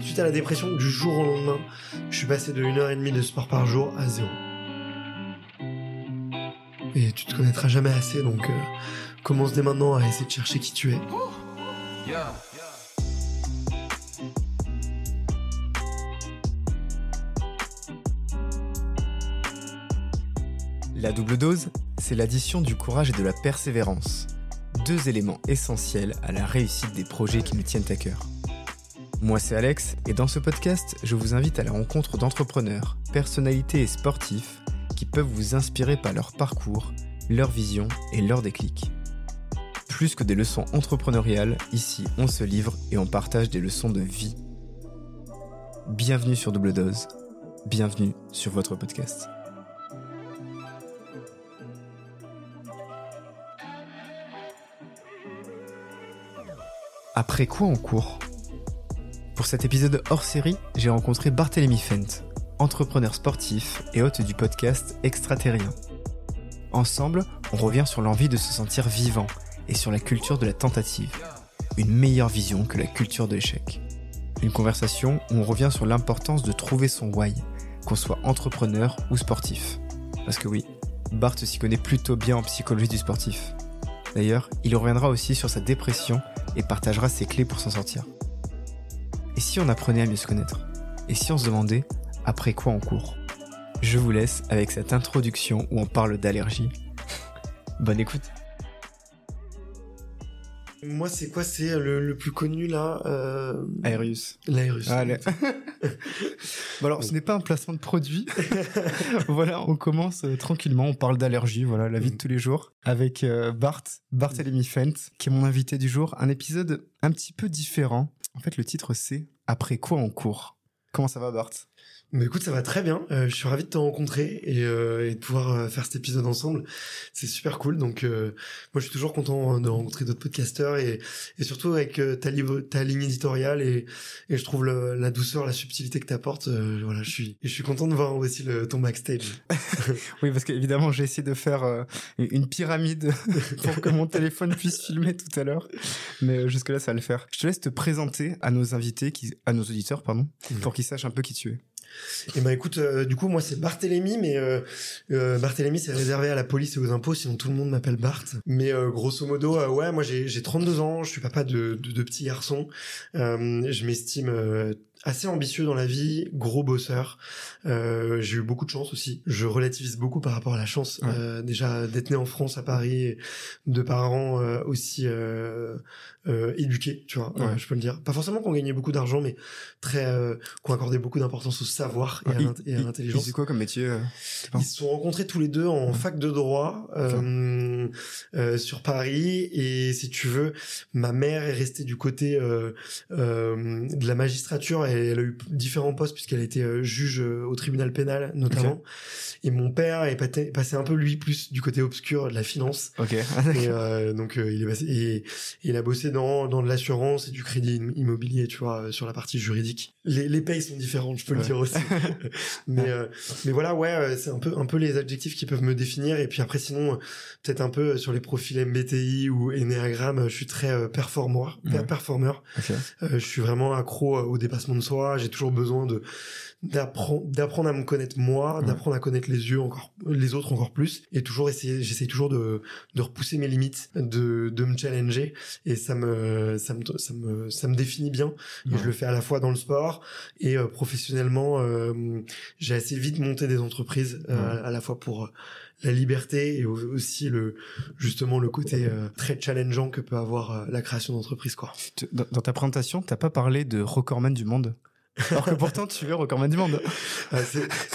suite à la dépression, du jour au lendemain, je suis passé de 1h30 de sport par jour à zéro. Et tu te connaîtras jamais assez, donc euh, commence dès maintenant à essayer de chercher qui tu es. La double dose, c'est l'addition du courage et de la persévérance. Deux éléments essentiels à la réussite des projets qui nous tiennent à cœur. Moi c'est Alex et dans ce podcast, je vous invite à la rencontre d'entrepreneurs, personnalités et sportifs qui peuvent vous inspirer par leur parcours, leur vision et leur déclic. Plus que des leçons entrepreneuriales, ici on se livre et on partage des leçons de vie. Bienvenue sur Double Dose, bienvenue sur votre podcast. Après quoi on court? Pour cet épisode hors série, j'ai rencontré Barthélemy Fent, entrepreneur sportif et hôte du podcast Extraterrien. Ensemble, on revient sur l'envie de se sentir vivant et sur la culture de la tentative. Une meilleure vision que la culture de l'échec. Une conversation où on revient sur l'importance de trouver son why, qu'on soit entrepreneur ou sportif. Parce que oui, Bart s'y connaît plutôt bien en psychologie du sportif. D'ailleurs, il reviendra aussi sur sa dépression et partagera ses clés pour s'en sortir. Et si on apprenait à mieux se connaître? Et si on se demandait après quoi on court? Je vous laisse avec cette introduction où on parle d'allergie. Bonne écoute Moi, c'est quoi? C'est le, le plus connu là euh... Aerius. Bon alors, ce n'est pas un placement de produit. voilà, on commence euh, tranquillement. On parle d'allergie, voilà, la vie de tous les jours, avec euh, Bart, Barthélemy Fent, qui est mon invité du jour. Un épisode un petit peu différent. En fait, le titre c'est Après quoi on court? Comment ça va, Bart? Mais écoute, ça va très bien. Euh, je suis ravi de te rencontrer et, euh, et de pouvoir euh, faire cet épisode ensemble. C'est super cool. Donc, euh, moi, je suis toujours content de rencontrer d'autres podcasteurs et, et surtout avec euh, ta, ligne éditoriale et, et je trouve le- la douceur, la subtilité que tu apportes. voilà, je suis, et je suis content de voir aussi le, ton backstage. Oui, parce qu'évidemment, j'ai essayé de faire euh, une pyramide pour que mon téléphone puisse filmer tout à l'heure. Mais euh, jusque-là, ça va le faire. Je te laisse te présenter à nos invités, qui, à nos auditeurs, pardon, pour qu'ils sachent un peu qui tu es. Et ben écoute, euh, du coup, moi, c'est Barthélemy, mais euh, euh, Barthélemy, c'est réservé à la police et aux impôts, sinon tout le monde m'appelle Bart. Mais euh, grosso modo, ouais, moi, j'ai j'ai 32 ans, je suis papa de, de, de petits garçons. Je m'estime assez ambitieux dans la vie, gros bosseur. Euh, j'ai eu beaucoup de chance aussi. Je relativise beaucoup par rapport à la chance, Ouais. euh, déjà d'être né en France, à Paris, de parents euh, aussi euh, euh, éduqués, tu vois, Ouais. euh, je peux le dire. Pas forcément qu'on gagnait beaucoup d'argent, mais très euh, qu'on accordait beaucoup d'importance au savoir et à l'intelligence. C'est quoi comme métier Ils se sont rencontrés tous les deux en fac de droit euh, euh, sur Paris et si tu veux, ma mère est restée du côté euh, euh, de la magistrature et elle a eu différents postes puisqu'elle a été euh, juge euh, au tribunal pénal notamment. Et mon père est passé un peu lui plus du côté obscur de la finance. Ok. Et euh, donc euh, il est passé et, et il a bossé dans dans de l'assurance et du crédit im- immobilier, tu vois, sur la partie juridique. Les les payes sont différentes, je peux le dire aussi. mais euh, mais voilà, ouais, c'est un peu un peu les adjectifs qui peuvent me définir et puis après sinon peut-être un peu sur les profils MBTI ou Enneagram, je suis très performeur, per- Ouais. performeur. je suis vraiment accro au dépassement de soi, j'ai toujours besoin de d'apprendre d'apprendre à me connaître moi, Ouais. d'apprendre à connaître les yeux encore les autres encore plus et toujours essayer j'essaie toujours de de repousser mes limites, de de me challenger et ça me ça me ça me ça me définit bien et Ouais. je le fais à la fois dans le sport et euh, professionnellement euh, j'ai assez vite monté des entreprises euh, Ouais. à la fois pour euh, la liberté et au- aussi le justement le côté euh, très challengeant que peut avoir euh, la création d'entreprise quoi. Dans ta présentation, t'as pas parlé de recordman du monde? Alors que pourtant, tu es recordman du monde. Ah,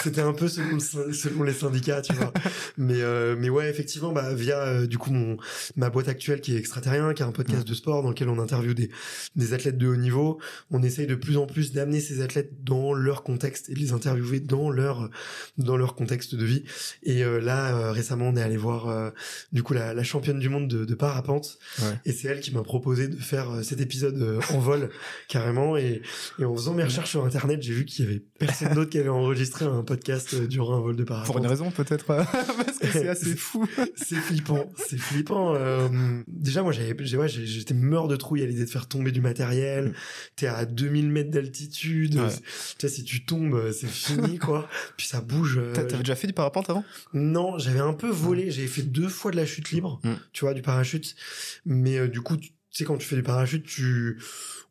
C'était un peu selon, selon les syndicats, tu vois. Mais euh, mais ouais, effectivement, bah via euh, du coup mon ma boîte actuelle qui est extraterrien, qui est un podcast de sport dans lequel on interviewe des des athlètes de haut niveau, on essaye de plus en plus d'amener ces athlètes dans leur contexte et de les interviewer dans leur dans leur contexte de vie. Et euh, là euh, récemment, on est allé voir euh, du coup la, la championne du monde de, de parapente Ouais. et c'est elle qui m'a proposé de faire euh, cet épisode euh, en vol carrément et et en faisant mes recherches sur internet, j'ai vu qu'il y avait personne d'autre qui avait enregistré un podcast euh, durant un vol de parapente. Pour une raison peut-être, parce que c'est assez fou. c'est flippant, c'est flippant. Euh, déjà, moi, j'avais, ouais, j'étais mort de trouille à l'idée de faire tomber du matériel. Mm. T'es à 2000 mètres d'altitude. Tu sais, si tu tombes, c'est fini, quoi. Puis ça bouge. T'avais déjà fait du parapente avant? Non, j'avais un peu volé. J'avais fait deux fois de la chute libre, mm. tu vois, du parachute. Mais du coup, tu sais, quand tu fais du parachute, tu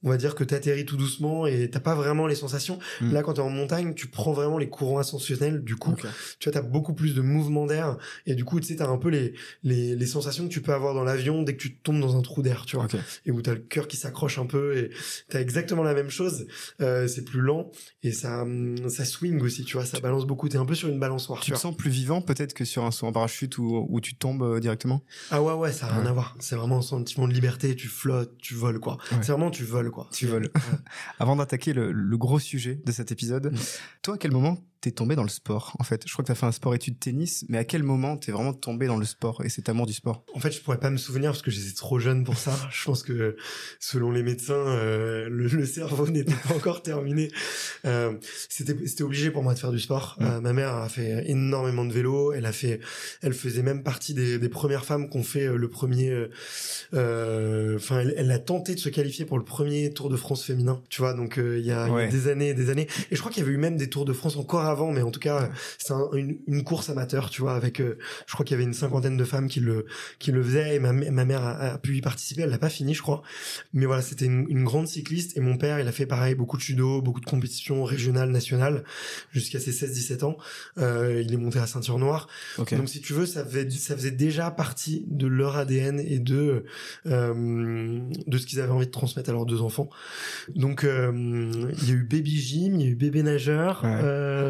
on va dire que tu atterris tout doucement et t'as pas vraiment les sensations. Hmm. Là, quand tu es en montagne, tu prends vraiment les courants ascensionnels. Du coup, tu vois, t'as beaucoup plus de mouvement d'air et du coup, tu sais, t'as un peu les, les, les sensations que tu peux avoir dans l'avion dès que tu tombes dans un trou d'air, tu vois, et où t'as le cœur qui s'accroche un peu et t'as exactement la même chose. Euh, c'est plus lent et ça, ça swing aussi, tu vois, ça balance beaucoup. T'es un peu sur une balançoire. Tu te sens plus vivant peut-être que sur un saut en parachute où, où tu tombes euh, directement? Ah ouais, ouais, ça a rien à voir. C'est vraiment un sentiment de liberté. Tu flottes, tu voles, quoi. C'est vraiment tu voles, quoi. Tu voles. Avant d'attaquer le, gros sujet de cet épisode, mm. toi, à quel moment t'es tombé dans le sport en fait Je crois que t'as fait un sport études tennis, mais à quel moment t'es vraiment tombé dans le sport et cet amour du sport? En fait, je pourrais pas me souvenir parce que j'étais trop jeune pour ça. je pense que selon les médecins, euh, le, cerveau n'était pas encore terminé. Euh, c'était c'était obligé pour moi de faire du sport. Euh, ma mère a fait énormément de vélo. Elle a fait, elle faisait même partie des, des premières femmes qu'on fait le premier. Enfin, elle, elle, a tenté de se qualifier pour le premier Tour de France féminin. Tu vois, donc il y, a, y a des années, et des années. Et je crois qu'il y avait eu même des Tours de France encore avant, mais en tout cas, c'est une, course amateur, tu vois, avec, euh, je crois qu'il y avait une cinquantaine de femmes qui le, qui le faisaient, et ma, ma mère a, pu y participer, elle l'a pas fini, je crois. Mais voilà, c'était une, grande cycliste, et mon père, il a fait pareil, beaucoup de judo, beaucoup de compétitions régionales, nationales, jusqu'à ses 16-17 ans. Euh, il est monté à ceinture noire. Donc, si tu veux, ça faisait, ça faisait déjà partie de leur ADN et de, euh, de ce qu'ils avaient envie de transmettre à leurs deux enfants. Donc, il y a eu baby gym, il y a eu bébé nageur,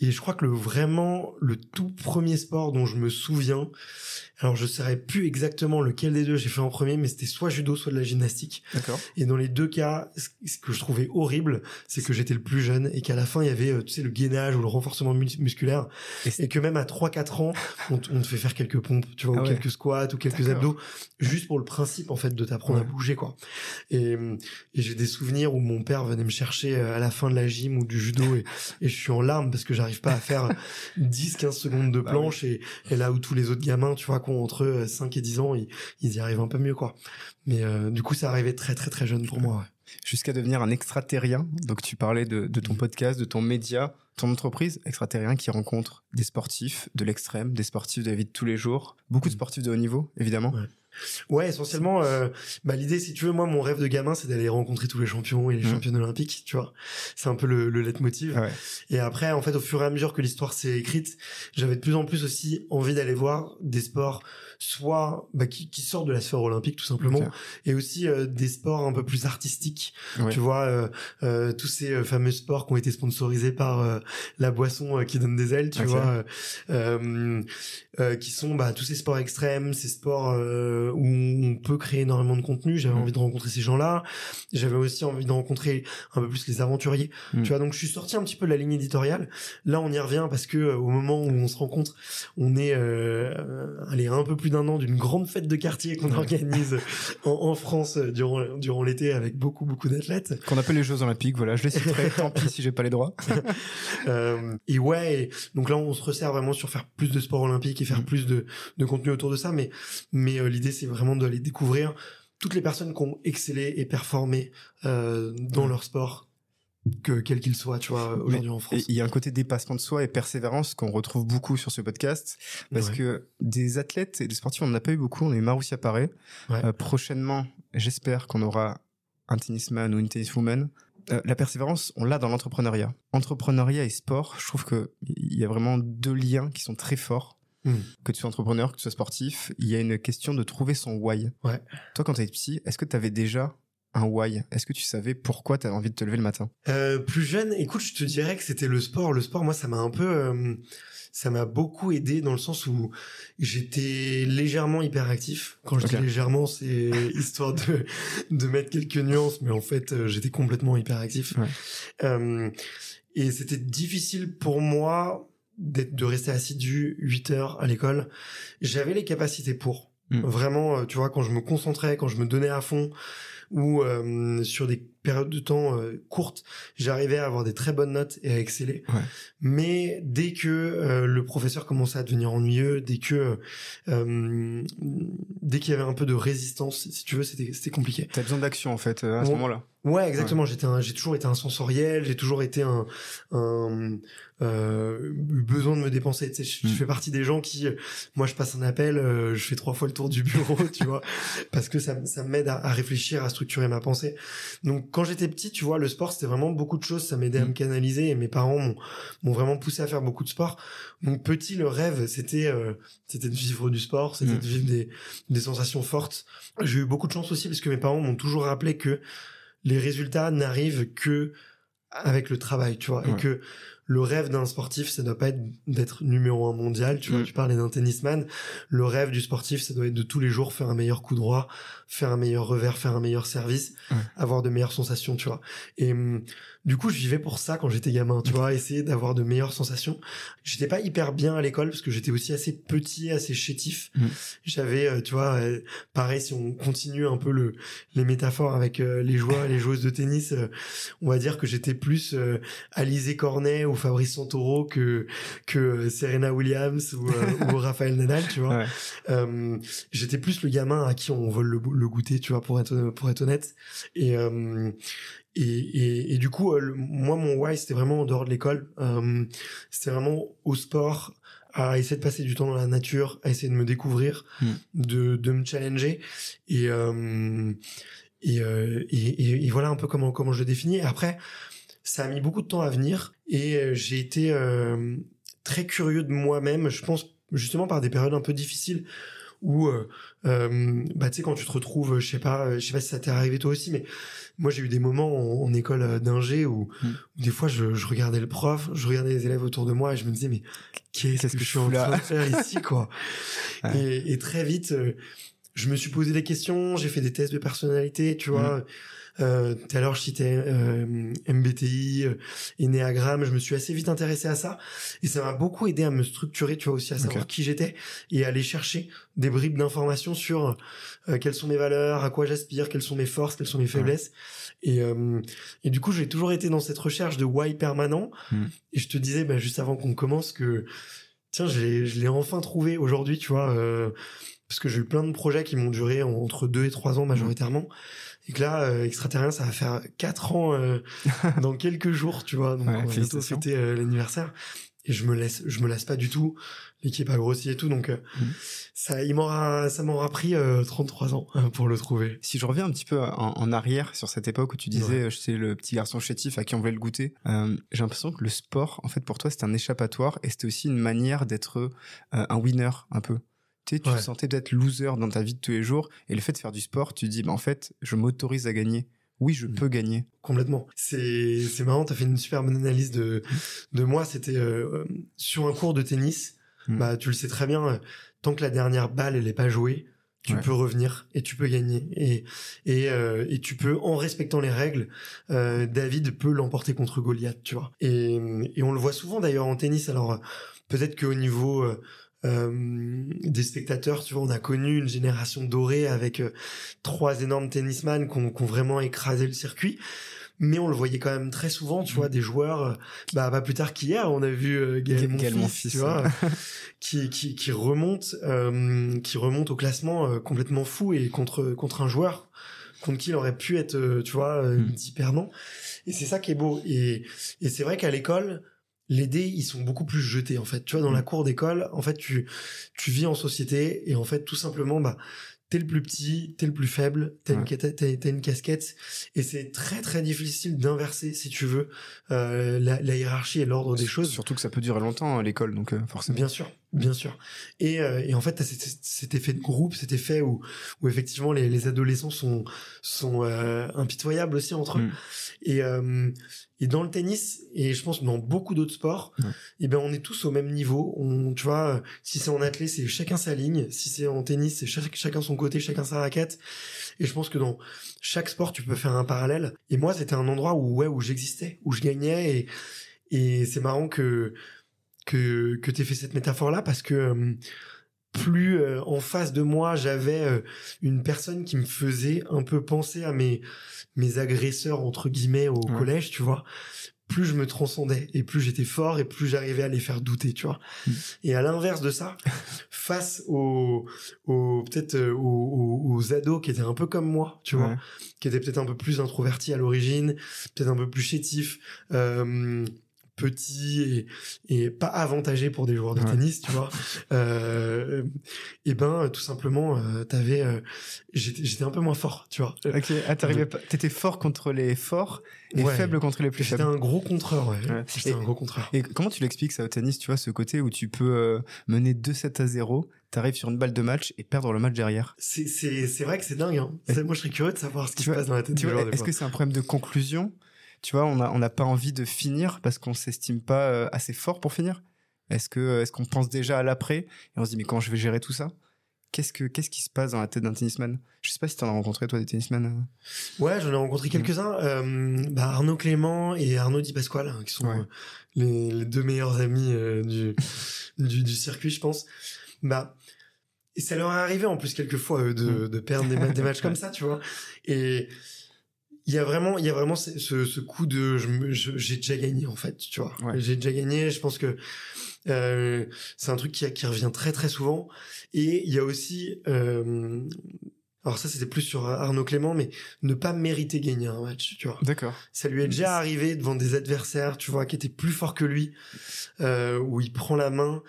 et je crois que le vraiment le tout premier sport dont je me souviens, alors je saurais plus exactement lequel des deux j'ai fait en premier, mais c'était soit judo, soit de la gymnastique. Et dans les deux cas, ce que je trouvais horrible, c'est que j'étais le plus jeune et qu'à la fin il y avait, euh, tu sais, le gainage ou le renforcement musculaire, et, que même à 3-4 ans, on, te fait faire quelques pompes, tu vois, ou ah quelques squats ou quelques abdos, juste pour le principe en fait de t'apprendre à bouger quoi. Et, et j'ai des souvenirs où mon père venait me chercher euh, à la fin de la gym ou du judo et, et je suis en larmes parce que j'arrive pas à faire 10-15 secondes de bah planche et, et là où tous les autres gamins, tu vois, entre 5 et 10 ans, ils, y arrivent un peu mieux, quoi. Mais euh, du coup, ça arrivait très, très, très jeune pour moi. Jusqu'à devenir un extraterrien. Donc, tu parlais de, ton podcast, de ton média, ton entreprise, extraterrien, qui rencontre des sportifs de l'extrême, des sportifs de la vie de tous les jours, beaucoup de mm. sportifs de haut niveau, évidemment. Ouais, essentiellement, euh, bah, l'idée, si tu veux, moi, mon rêve de gamin, c'est d'aller rencontrer tous les champions et les mmh. championnes olympiques, tu vois. C'est un peu le, le leitmotiv. Et après, en fait, au fur et à mesure que l'histoire s'est écrite, j'avais de plus en plus aussi envie d'aller voir des sports soit bah, qui, qui sortent de la sphère olympique tout simplement, et aussi euh, des sports un peu plus artistiques. Tu vois, euh, euh, tous ces fameux sports qui ont été sponsorisés par la boisson qui donne des ailes, tu vois, qui sont bah, tous ces sports extrêmes, ces sports où on peut créer énormément de contenu. J'avais envie de rencontrer ces gens-là. J'avais aussi envie de rencontrer un peu plus les aventuriers. Tu vois, donc je suis sorti un petit peu de la ligne éditoriale. Là, on y revient parce que au moment où on se rencontre, on est allez un peu plus d'un an d'une grande fête de quartier qu'on organise en, France euh, durant durant l'été avec beaucoup beaucoup d'athlètes. Qu'on appelle les Jeux Olympiques. Voilà, je les citerai. tant pis si j'ai pas les droits. euh, et ouais, donc là on se resserre vraiment sur faire plus de sport olympique et faire mm. plus de, de contenu autour de ça. Mais mais euh, l'idée c'est vraiment d'aller découvrir toutes les personnes qui ont excellé et performé euh, dans leur sport que quel qu'il soit, tu vois, aujourd'hui en France. Il y a un côté dépassement de soi et persévérance qu'on retrouve beaucoup sur ce podcast, parce que des athlètes et des sportifs, on n'en a pas eu beaucoup. On a eu Marussia Paré. Euh, prochainement, j'espère qu'on aura un tennisman ou une tenniswoman. Euh, la persévérance, on l'a dans l'entrepreneuriat. Entrepreneuriat et sport, je trouve que il y a vraiment deux liens qui sont très forts. Hmm. Que tu sois entrepreneur, que tu sois sportif, il y a une question de trouver son why. Ouais. Toi, quand tu étais petit, est-ce que tu avais déjà un why Est-ce que tu savais pourquoi tu avais envie de te lever le matin? Euh, Plus jeune, écoute, je te dirais que c'était le sport. Le sport, moi, ça m'a un peu, euh, ça m'a beaucoup aidé dans le sens où j'étais légèrement hyperactif. Quand je dis légèrement, c'est histoire de de mettre quelques nuances, mais en fait, euh, j'étais complètement hyperactif. Euh, et c'était difficile pour moi d'être de rester assidu 8 heures à l'école. J'avais les capacités pour. Hmm. Vraiment, tu vois, quand je me concentrais, quand je me donnais à fond, où euh, sur des périodes de temps euh, courtes, j'arrivais à avoir des très bonnes notes et à exceller. Ouais. Mais dès que euh, le professeur commençait à devenir ennuyeux, dès que euh, dès qu'il y avait un peu de résistance, si tu veux, c'était c'était compliqué. T'as besoin d'action en fait euh, à ce Ouais. moment-là. Ouais, exactement. J'étais, un- j'ai toujours été un sensoriel. J'ai toujours été un, un euh, eu besoin de me dépenser. Tu sais, je, je Mm. fais partie des gens qui, euh, moi, je passe un appel, euh, je fais trois fois le tour du bureau, tu vois, parce que ça, ça m'aide à, à réfléchir, à structurer ma pensée. Donc, quand j'étais petit, tu vois, le sport, c'était vraiment beaucoup de choses. Ça m'aidait à Mm. me canaliser et mes parents m'ont, m'ont vraiment poussé à faire beaucoup de sport. Donc, petit, le rêve, c'était, euh, c'était de vivre du sport, c'était Mm. de vivre des, des sensations fortes. J'ai eu beaucoup de chance aussi parce que mes parents m'ont toujours rappelé que les résultats n'arrivent que avec le travail, tu vois, Ouais. et que le rêve d'un sportif, ça doit pas être d'être numéro un mondial, tu vois, Mm. tu parlais d'un tennisman, le rêve du sportif, ça doit être de tous les jours faire un meilleur coup droit, faire un meilleur revers, faire un meilleur service, avoir de meilleures sensations, tu vois. Et hum, du coup, je vivais pour ça quand j'étais gamin, tu vois, essayer d'avoir de meilleures sensations. J'étais pas hyper bien à l'école parce que j'étais aussi assez petit, assez chétif. Mm. J'avais, euh, tu vois, euh, pareil, si on continue un peu le, les métaphores avec euh, les joueurs et les joueuses de tennis, on va dire que j'étais plus euh, Alizé Cornet ou Fabrice Santoro que que Serena Williams ou, ou Raphaël Nadal, tu vois. Ouais. Euh, j'étais plus le gamin à qui on vole le, le goûter, tu vois, pour être pour être honnête. Et euh, et, et, et du coup, euh, le- moi, mon why, c'était vraiment en dehors de l'école. Euh, c'était vraiment au sport, à essayer de passer du temps dans la nature, à essayer de me découvrir, Mm. de, de me challenger. Et, euh, et, euh, et, et- voilà un peu comment, comment je le définis. Après, ça a mis beaucoup de temps à venir et j'ai été euh, très curieux de moi-même, je pense justement par des périodes un peu difficiles où euh, euh, bah tu sais quand tu te retrouves je sais pas euh, je sais pas si ça t'est arrivé toi aussi mais moi j'ai eu des moments en, en école euh, d'ingé où, Mm. où des fois je, je regardais le prof je regardais les élèves autour de moi et je me disais mais qu'est-ce que, je suis en train de faire ici quoi? Ouais. et, et très vite je me suis posé des questions j'ai fait des tests de personnalité tu vois euh, tout à l'heure je citais euh, MBTI euh, Ennéagramme je me suis assez vite intéressé à ça et ça m'a beaucoup aidé à me structurer tu vois aussi à savoir qui j'étais et à aller chercher des bribes d'informations sur euh, quelles sont mes valeurs, à quoi j'aspire, quelles sont mes forces, quelles sont mes faiblesses. Et, euh, et du coup, j'ai toujours été dans cette recherche de why permanent. Mm. Et je te disais, bah, juste avant qu'on commence, que tiens, je l'ai, enfin trouvé aujourd'hui, tu vois, euh, parce que j'ai eu plein de projets qui m'ont duré en- entre deux et trois ans majoritairement. Et que là, euh, extraterrien, ça va faire quatre ans euh, dans quelques jours, tu vois. Donc Ouais, on va bientôt fêter euh, l'anniversaire. Et je me laisse, je me lasse pas du tout. L'équipe a grossi et tout, donc euh, Mhm. ça, il m'aura, ça m'aura pris euh, 33 ans pour le trouver. Si je reviens un petit peu en, en arrière sur cette époque où tu disais j'étais le petit garçon chétif à qui on voulait le goûter, j'ai l'impression que le sport, en fait, pour toi, c'était un échappatoire et c'était aussi une manière d'être un winner un peu. Tu sais, tu Ouais. te sentais peut-être loser dans ta vie de tous les jours et le fait de faire du sport, tu te dis bah, en fait, je m'autorise à gagner. Oui, je Mm. peux gagner. Complètement. C'est c'est marrant, t'as fait une super bonne analyse de de moi. C'était euh, sur un cours de tennis. Mm. Bah tu le sais très bien. euh, tant que la dernière balle elle est pas jouée, tu Ouais. peux revenir et tu peux gagner. Et et euh, et tu peux en respectant les règles, David peut l'emporter contre Goliath, tu vois. Et et on le voit souvent d'ailleurs en tennis. Alors peut-être qu'au niveau euh, euh, des spectateurs, tu vois, on a connu une génération dorée avec euh, trois énormes tennisman qui ont, vraiment écrasé le circuit. Mais on le voyait quand même très souvent, tu vois, des joueurs, euh, bah, pas plus tard qu'hier, on a vu euh, Gaël, Gaël Monfils, tu vois, qui, qui, qui remonte, euh, qui remonte au classement euh, complètement fou et contre, contre un joueur contre qui il aurait pu être, euh, tu vois, euh, Mm. petit perdant. Et c'est ça qui est beau. Et, et c'est vrai qu'à l'école, les dés, ils sont beaucoup plus jetés, en fait. Tu vois, dans Mm. la cour d'école, en fait, tu, tu vis en société et en fait, tout simplement, bah, t'es le plus petit, t'es le plus faible, t'as une, Ouais. casquette et c'est très très difficile d'inverser, si tu veux, euh, la, la hiérarchie et l'ordre des choses. Surtout que ça peut durer longtemps à l'école, donc euh, forcément. Bien sûr, bien sûr. Et, euh, et en fait, cet, cet effet de groupe, cet effet où, où effectivement les, les adolescents sont, sont euh, impitoyables aussi entre eux. Mm. Et, euh, et dans le tennis, et je pense dans beaucoup d'autres sports, Ouais. eh ben on est tous au même niveau. On, tu vois, si c'est en athlée, c'est chacun sa ligne. Si c'est en tennis, c'est chaque- chacun son côté, chacun sa raquette. Et je pense que dans chaque sport, tu peux faire un parallèle. Et moi, c'était un endroit où ouais, où j'existais, où je gagnais. Et, et c'est marrant que que que t'aies fait cette métaphore là parce que euh, plus euh, en face de moi j'avais euh, une personne qui me faisait un peu penser à mes mes agresseurs entre guillemets au Ouais. collège, tu vois. Plus je me transcendais et plus j'étais fort et plus j'arrivais à les faire douter, tu vois. Mm. Et à l'inverse de ça, face aux, aux peut-être aux, ados qui étaient un peu comme moi, tu vois, qui étaient peut-être un peu plus introvertis à l'origine, peut-être un peu plus chétifs, euh, petits et, et pas avantagés pour des joueurs de Ouais. tennis, tu vois. Euh, et ben tout simplement, euh, t'avais, euh, j'étais, j'étais un peu moins fort, tu vois. Ok, ah, t'arrivais pas. T'étais fort contre les forts et Ouais. faible contre les plus J'étais faibles. un gros contreur, ouais. Ouais. J'étais un gros contreur. Et comment tu l'expliques ça au tennis, tu vois, ce côté où tu peux mener 2-7 à 0, t'arrives sur une balle de match et perdre le match derrière? C'est, c'est, c'est vrai que c'est dingue. Hein. Moi, je serais curieux de savoir ce qui se passe dans la tête du joueur. est-ce que c'est un problème de conclusion Tu vois, on a- on n'a pas envie de finir parce qu'on s'estime pas euh, assez fort pour finir Est-ce que euh, est-ce qu'on pense déjà à l'après et on se dit mais comment je vais gérer tout ça? Qu'est-ce que qu'est-ce qui se passe dans la tête d'un tennisman? Je sais pas si t'en as rencontré toi des tennisman. euh. Ouais, j'en ai rencontré quelques-uns. Euh, bah, Arnaud Clément et Arnaud Di Pasquale, hein, qui sont Ouais. euh, les, les deux meilleurs amis euh, du, du, du circuit, je pense. Bah, et ça leur est arrivé en plus quelquefois eux, de, Mm. de perdre des, ma- des matchs comme ça, tu vois. Et il y a vraiment, il y a vraiment ce, ce, coup de, j'ai déjà gagné en fait, tu vois. Ouais. J'ai déjà gagné. Je pense que euh, c'est un truc qui, qui revient très très souvent. Et il y a aussi euh, alors ça, c'était plus sur Arnaud Clément, mais ne pas mériter gagner un match, tu vois. D'accord. Ça lui est déjà arrivé devant des adversaires, tu vois, qui étaient plus forts que lui, euh, où il prend la main,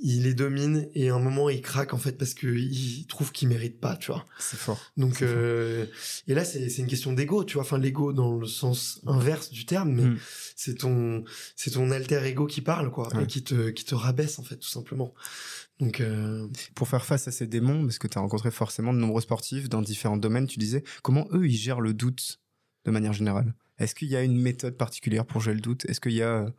il les domine, et à un moment, il craque, en fait, parce qu'il trouve qu'il mérite pas, tu vois. C'est fort. Donc, fort. euh, et là, c'est c'est une question d'ego, tu vois. Enfin, l'ego dans le sens inverse du terme, mais Mm. c'est ton, c'est ton alter ego qui parle, quoi, Ouais. et qui te, qui te rabaisse, en fait, tout simplement. Donc, euh, Pour faire face à ces démons, parce que tu as rencontré forcément de nombreux sportifs dans différents domaines, tu disais comment eux ils gèrent le doute de manière générale? Est-ce qu'il y a une méthode particulière pour gérer le doute? Est-ce qu'il y a euh,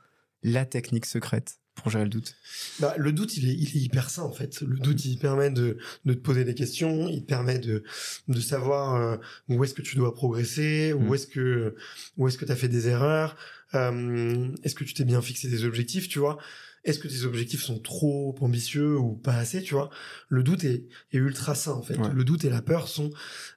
la technique secrète pour gérer le doute? Bah, le doute, il est, il est hyper sain en fait. Le doute, il permet de, de te poser des questions, il permet de, de savoir euh, où est-ce que tu dois progresser, Mm. où est-ce que où est-ce que tu as fait des erreurs, euh, est-ce que tu t'es bien fixé des objectifs, tu vois? Est-ce que tes objectifs sont trop ambitieux ou pas assez, tu vois? Le doute est, est ultra sain en fait. Ouais. Le doute et la peur sont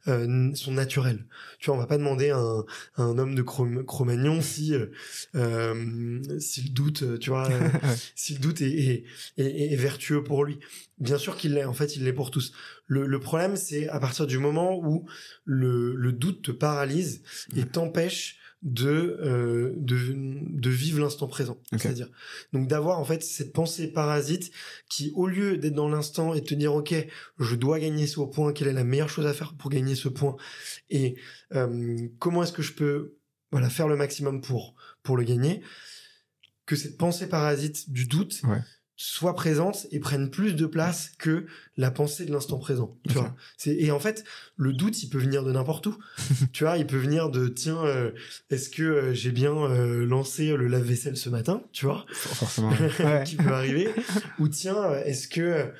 euh, sont naturels. Tu vois, on va pas demander à un, à un homme de Cro- Cro-Magnon si euh, euh, si le doute, tu vois, euh, si le doute est, est, vertueux pour lui. Bien sûr qu'il l'est, en fait, il l'est pour tous. Le, le problème, c'est à partir du moment où le, le doute te paralyse et t'empêche de, euh, de, de vivre l'instant présent. Ok. C'est-à-dire, donc d'avoir en fait cette pensée parasite qui, au lieu d'être dans l'instant et de te dire, OK, je dois gagner ce point, quelle est la meilleure chose à faire pour gagner ce point et euh, comment est-ce que je peux voilà, faire le maximum pour, pour le gagner, que cette pensée parasite du doute Ouais. Soit présente et prenne plus de place que la pensée de l'instant présent. Tu vois c'est, et en fait, le doute, il peut venir de n'importe où. tu vois, il peut venir de, tiens, euh, est-ce que euh, j'ai bien euh, lancé le lave-vaisselle ce matin Tu vois? Forcément. Qui peut arriver ou tiens est-ce que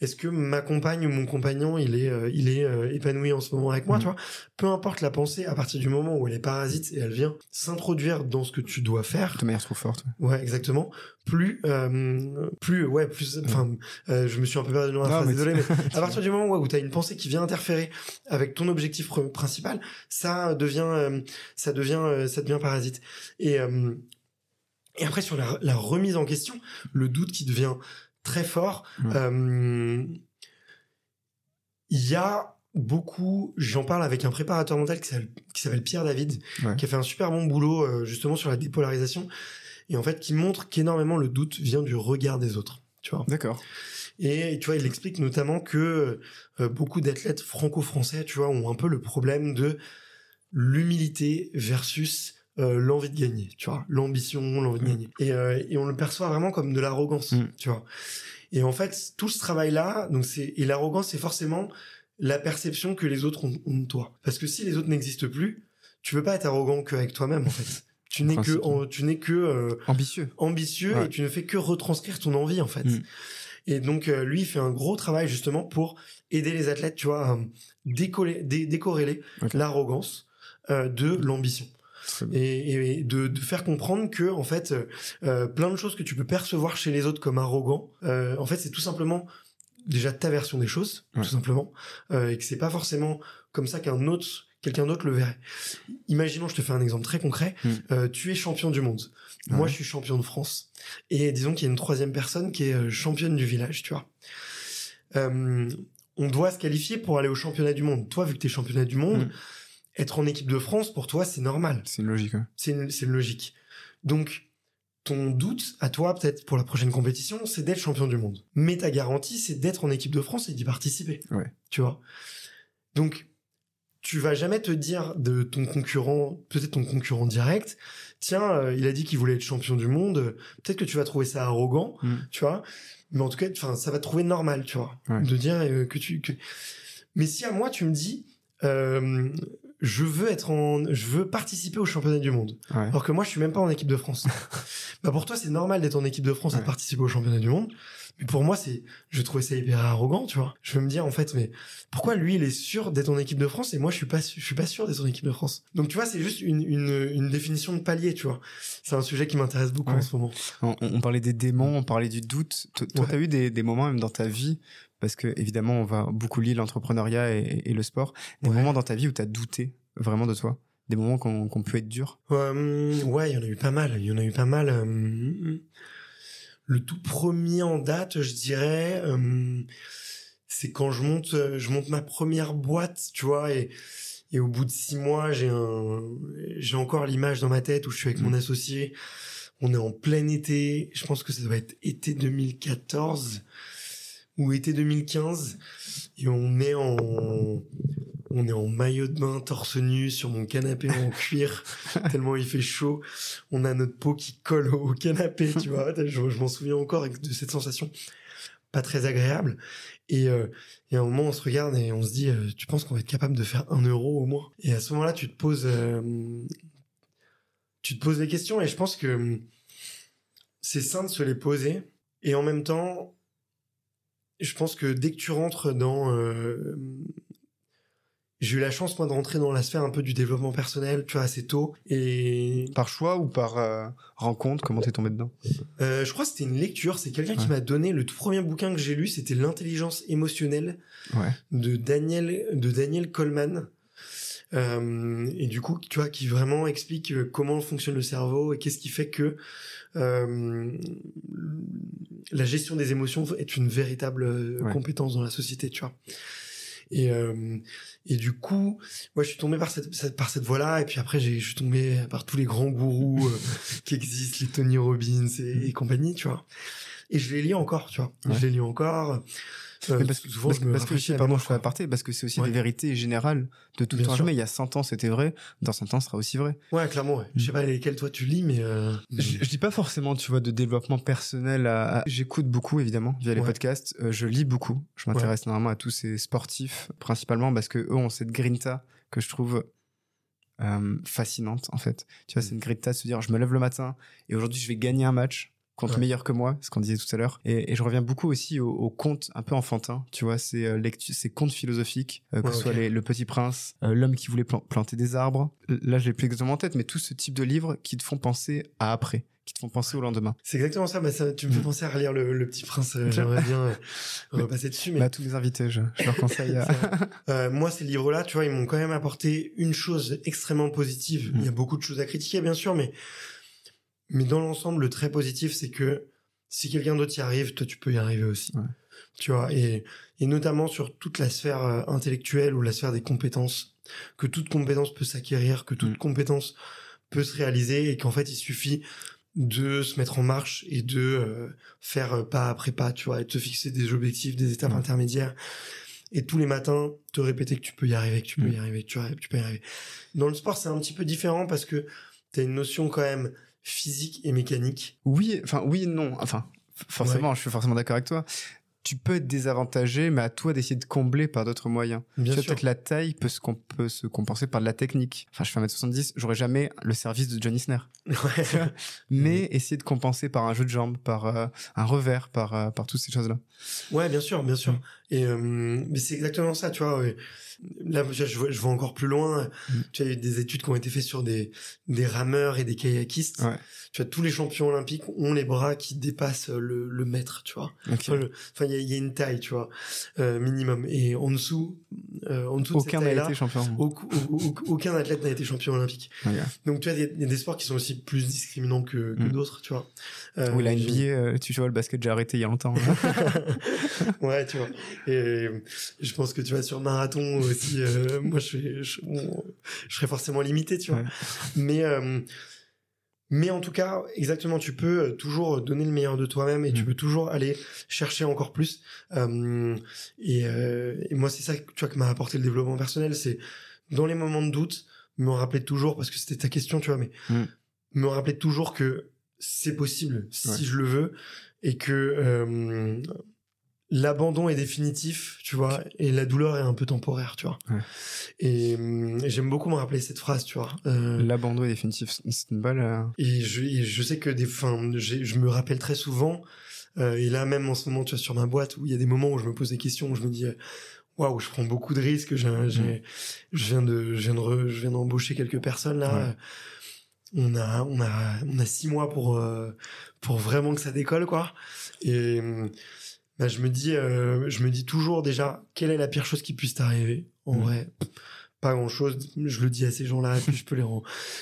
est-ce que ma compagne ou mon compagnon il est il est épanoui en ce moment avec moi Mhm. tu vois? Peu importe la pensée à partir du moment où elle est parasite et elle vient s'introduire dans ce que tu dois faire De manière trop forte. ouais exactement plus euh, plus ouais plus enfin euh, je me suis un peu perdu dans la phrase mais désolé mais à partir du moment ouais, où tu as une pensée qui vient interférer avec ton objectif pr- principal ça devient euh, ça devient ça devient parasite et et après sur la, la remise en question le doute qui devient très fort Ouais. il y a beaucoup j'en parle avec un préparateur mental qui s'appelle qui s'appelle Pierre David Ouais. qui a fait un super bon boulot euh, justement sur la dépolarisation et en fait qui montre qu'énormément le doute vient du regard des autres tu vois D'accord. et tu vois, il explique notamment que euh, beaucoup d'athlètes franco-français, tu vois, ont un peu le problème de l'humilité versus euh, l'envie de gagner, tu vois, l'ambition, l'envie de Mm. gagner. Et, euh, et on le perçoit vraiment comme de l'arrogance, Mm. tu vois. Et en fait, tout ce travail-là, donc c'est et l'arrogance, c'est forcément la perception que les autres ont, ont de toi. Parce que si les autres n'existent plus, tu peux pas être arrogant qu'avec toi-même, en fait. Tu n'es que, en- tu n'es que euh, Ambitieux. ambitieux Ouais. et tu ne fais que retranscrire ton envie en fait. Mm. Et donc euh, lui il fait un gros travail justement pour aider les athlètes, tu vois, à décoller, dé- décorréler l'arrogance euh, de l'ambition. et, et de, de, faire comprendre que en fait euh, plein de choses que tu peux percevoir chez les autres comme arrogant euh, en fait c'est tout simplement déjà ta version des choses tout simplement et que c'est pas forcément comme ça qu'un autre quelqu'un d'autre le verrait imaginons je te fais un exemple très concret mm. euh, tu es champion du monde moi je suis champion de France et disons qu'il y a une troisième personne qui est euh, championne du village tu vois on doit se qualifier pour aller au championnat du monde toi vu que tu es championnat du monde mm être en équipe de France, pour toi, c'est normal. C'est une logique. C'est une, une, logique. Donc, ton doute à toi, peut-être pour la prochaine compétition, c'est d'être champion du monde. Mais ta garantie, c'est d'être en équipe de France et d'y participer. Ouais. Tu vois. Donc, tu vas jamais te dire de ton concurrent, peut-être ton concurrent direct, tiens, euh, il a dit qu'il voulait être champion du monde, peut-être que tu vas trouver ça arrogant, mm. tu vois. Mais en tout cas, enfin, ça va te trouver normal, tu vois, de dire euh, que tu. Que... Mais si à moi tu me dis, euh, je veux être en, je veux participer au championnat du monde. Alors que moi, je suis même pas en équipe de France. bah pour toi, c'est normal d'être en équipe de France et de participer au championnat du monde. Mais pour moi, c'est, je trouvais ça hyper arrogant, tu vois. Je veux me dire, en fait, mais pourquoi lui, il est sûr d'être en équipe de France et moi, je suis pas, je suis pas sûr d'être en équipe de France? Donc, tu vois, c'est juste une, une, une, définition de palier, tu vois. C'est un sujet qui m'intéresse beaucoup en ce moment. On, parlait des démons, on parlait du doute. Toi, t'as eu des, des moments même dans ta vie parce que évidemment on va beaucoup lier l'entrepreneuriat et, le sport. Des moments dans ta vie où tu as douté vraiment de toi? Des moments qu'on peut être durs? Euh, Ouais, il y en a eu pas mal. Il y en a eu pas mal. Euh, le tout premier en date, je dirais, euh, c'est quand je monte, je monte ma première boîte, tu vois, et, et au bout de six mois, j'ai un, j'ai encore l'image dans ma tête où je suis avec mon mmh. associé. On est en plein été. Je pense que ça doit être été 2014 ou été 2015 et on est en on est en maillot de bain torse nu sur mon canapé en cuir tellement il fait chaud. On a notre peau qui colle au canapé tu vois. Je, m'en souviens encore de cette sensation pas très agréable. Et, euh, et à un moment on se regarde et on se dit euh, tu penses qu'on va être capable de faire un euro au moins? Et à ce moment-là tu te poses euh, tu te poses des questions et je pense que c'est sain de se les poser. Et en même temps je pense que dès que tu rentres dans euh, j'ai eu la chance moi de rentrer dans la sphère un peu du développement personnel tu vois assez tôt. Et par choix ou par euh, rencontre comment t'es tombé dedans? Euh, je crois que c'était une lecture. C'est quelqu'un qui m'a donné le tout premier bouquin que j'ai lu. C'était l'intelligence émotionnelle de Daniel de Daniel Coleman. Euh, et du coup tu vois qui vraiment explique euh, comment fonctionne le cerveau et qu'est-ce qui fait que euh, la gestion des émotions est une véritable euh, compétence dans la société, tu vois. Et, euh, et du coup, moi, je suis tombé par cette, par cette voie-là, et puis après, je suis tombé par tous les grands gourous euh, qui existent, les Tony Robbins et, et, compagnie, tu vois. Et je les lis encore, tu vois. Je les lis encore. Euh, parce que souvent, je me parce que, pardon, je fais aparté, parce que c'est aussi des vérités générales de tout temps. Mais il y a 100 ans, c'était vrai. Dans 100 ans, ce sera aussi vrai. Ouais, clairement, ouais. Je sais pas lesquels toi tu lis, mais, euh... je, dis pas forcément, tu vois, de développement personnel à, j'écoute beaucoup, évidemment, via les podcasts. Euh, je lis beaucoup. Je m'intéresse normalement à tous ces sportifs, principalement parce que eux ont cette grinta que je trouve euh, fascinante en fait. Tu vois, c'est une grinta de se dire je me lève le matin et aujourd'hui je vais gagner un match contre meilleur que moi, ce qu'on disait tout à l'heure. Et, je reviens beaucoup aussi aux, contes un peu enfantins, tu vois, ces, euh, ces contes philosophiques, euh, que ce soit Le Petit Prince, euh, L'homme qui voulait planter des arbres. Là, je l'ai plus exactement en tête, mais tout ce type de livres qui te font penser à après qui te font penser au lendemain. C'est exactement ça. Ça tu me fais penser à relire le, Petit Prince. J'aimerais bien repasser dessus. Mais bah, tous les invités, je, leur conseille. moi, ces livres-là, tu vois, ils m'ont quand même apporté une chose extrêmement positive. Il y a mm. beaucoup de choses à critiquer, bien sûr, mais mais dans l'ensemble, le très positif, c'est que si quelqu'un d'autre y arrive, toi, tu peux y arriver aussi. Tu vois, et, et notamment sur toute la sphère euh, intellectuelle ou la sphère des compétences, que toute compétence peut s'acquérir, que toute mm. compétence peut se réaliser et qu'en fait, il suffit de se mettre en marche et de euh, faire euh, pas après pas, tu vois, et de te fixer des objectifs, des étapes intermédiaires et tous les matins te répéter que tu peux y arriver, que tu peux mm. y arriver, que tu, tu peux y arriver. Dans le sport, c'est un petit peu différent parce que tu as une notion quand même physique et mécanique. Oui, enfin oui et non. Enfin, forcément, je suis forcément d'accord avec toi. Tu peux être désavantagé, mais à toi d'essayer de combler par d'autres moyens. Bien sûr. Peut-être la taille peut se, peut se compenser par de la technique. Enfin, je fais 1m70, j'aurais jamais le service de Johnny Snare. mais essayer de compenser par un jeu de jambes, par euh, un revers, par, euh, par toutes ces choses-là. Ouais, bien sûr, bien sûr. Et mais c'est exactement ça, tu vois. Là, je, je, vois, encore plus loin. Mm. Tu as eu des études qui ont été faites sur des, des rameurs et des kayakistes. Tu vois, tous les champions olympiques ont les bras qui dépassent le, le mètre, tu vois. Enfin, il y a, y a, une taille, tu vois, euh, minimum. Et en dessous, euh, en dessous aucun n'a été champion. aucun athlète n'a été champion olympique. Donc, tu vois, il y, a des sports qui sont aussi plus discriminants que, que mm. d'autres, tu vois. Euh, oui, la NBA, euh, tu vois, le basket, j'ai arrêté il y a longtemps. ouais, tu vois. Et je pense que tu vois, sur marathon, aussi, euh, moi, je, je, je, serais forcément limité, tu vois. Mais, euh, mais en tout cas, exactement, tu peux toujours donner le meilleur de toi-même et tu mm. peux toujours aller chercher encore plus. Euh, et, et, moi, c'est ça, tu vois, que m'a apporté le développement personnel, c'est dans les moments de doute, me rappeler toujours, parce que c'était ta question, tu vois, mais mm. me rappeler toujours que c'est possible si je le veux et que l'abandon est définitif, tu vois, et la douleur est un peu temporaire, tu vois. Et, hum, j'aime beaucoup me rappeler cette phrase, tu vois. Euh, l'abandon est définitif, c'est une balle. Euh. Et, je, je sais que des, enfin, je me rappelle très souvent. Euh, et là même en ce moment, tu vois, sur ma boîte, où il y a des moments où je me pose des questions, où je me dis, waouh, je prends beaucoup de risques. J'ai, mm. je viens de, je viens de, je viens d'embaucher quelques personnes là. On a, on a, on a six mois pour, pour vraiment que ça décolle, quoi. Et hum, bah, je me dis, euh, je me dis toujours déjà, quelle est la pire chose qui puisse t'arriver? En mm. vrai, pas grand chose. Je le dis à ces gens-là, et puis je peux les,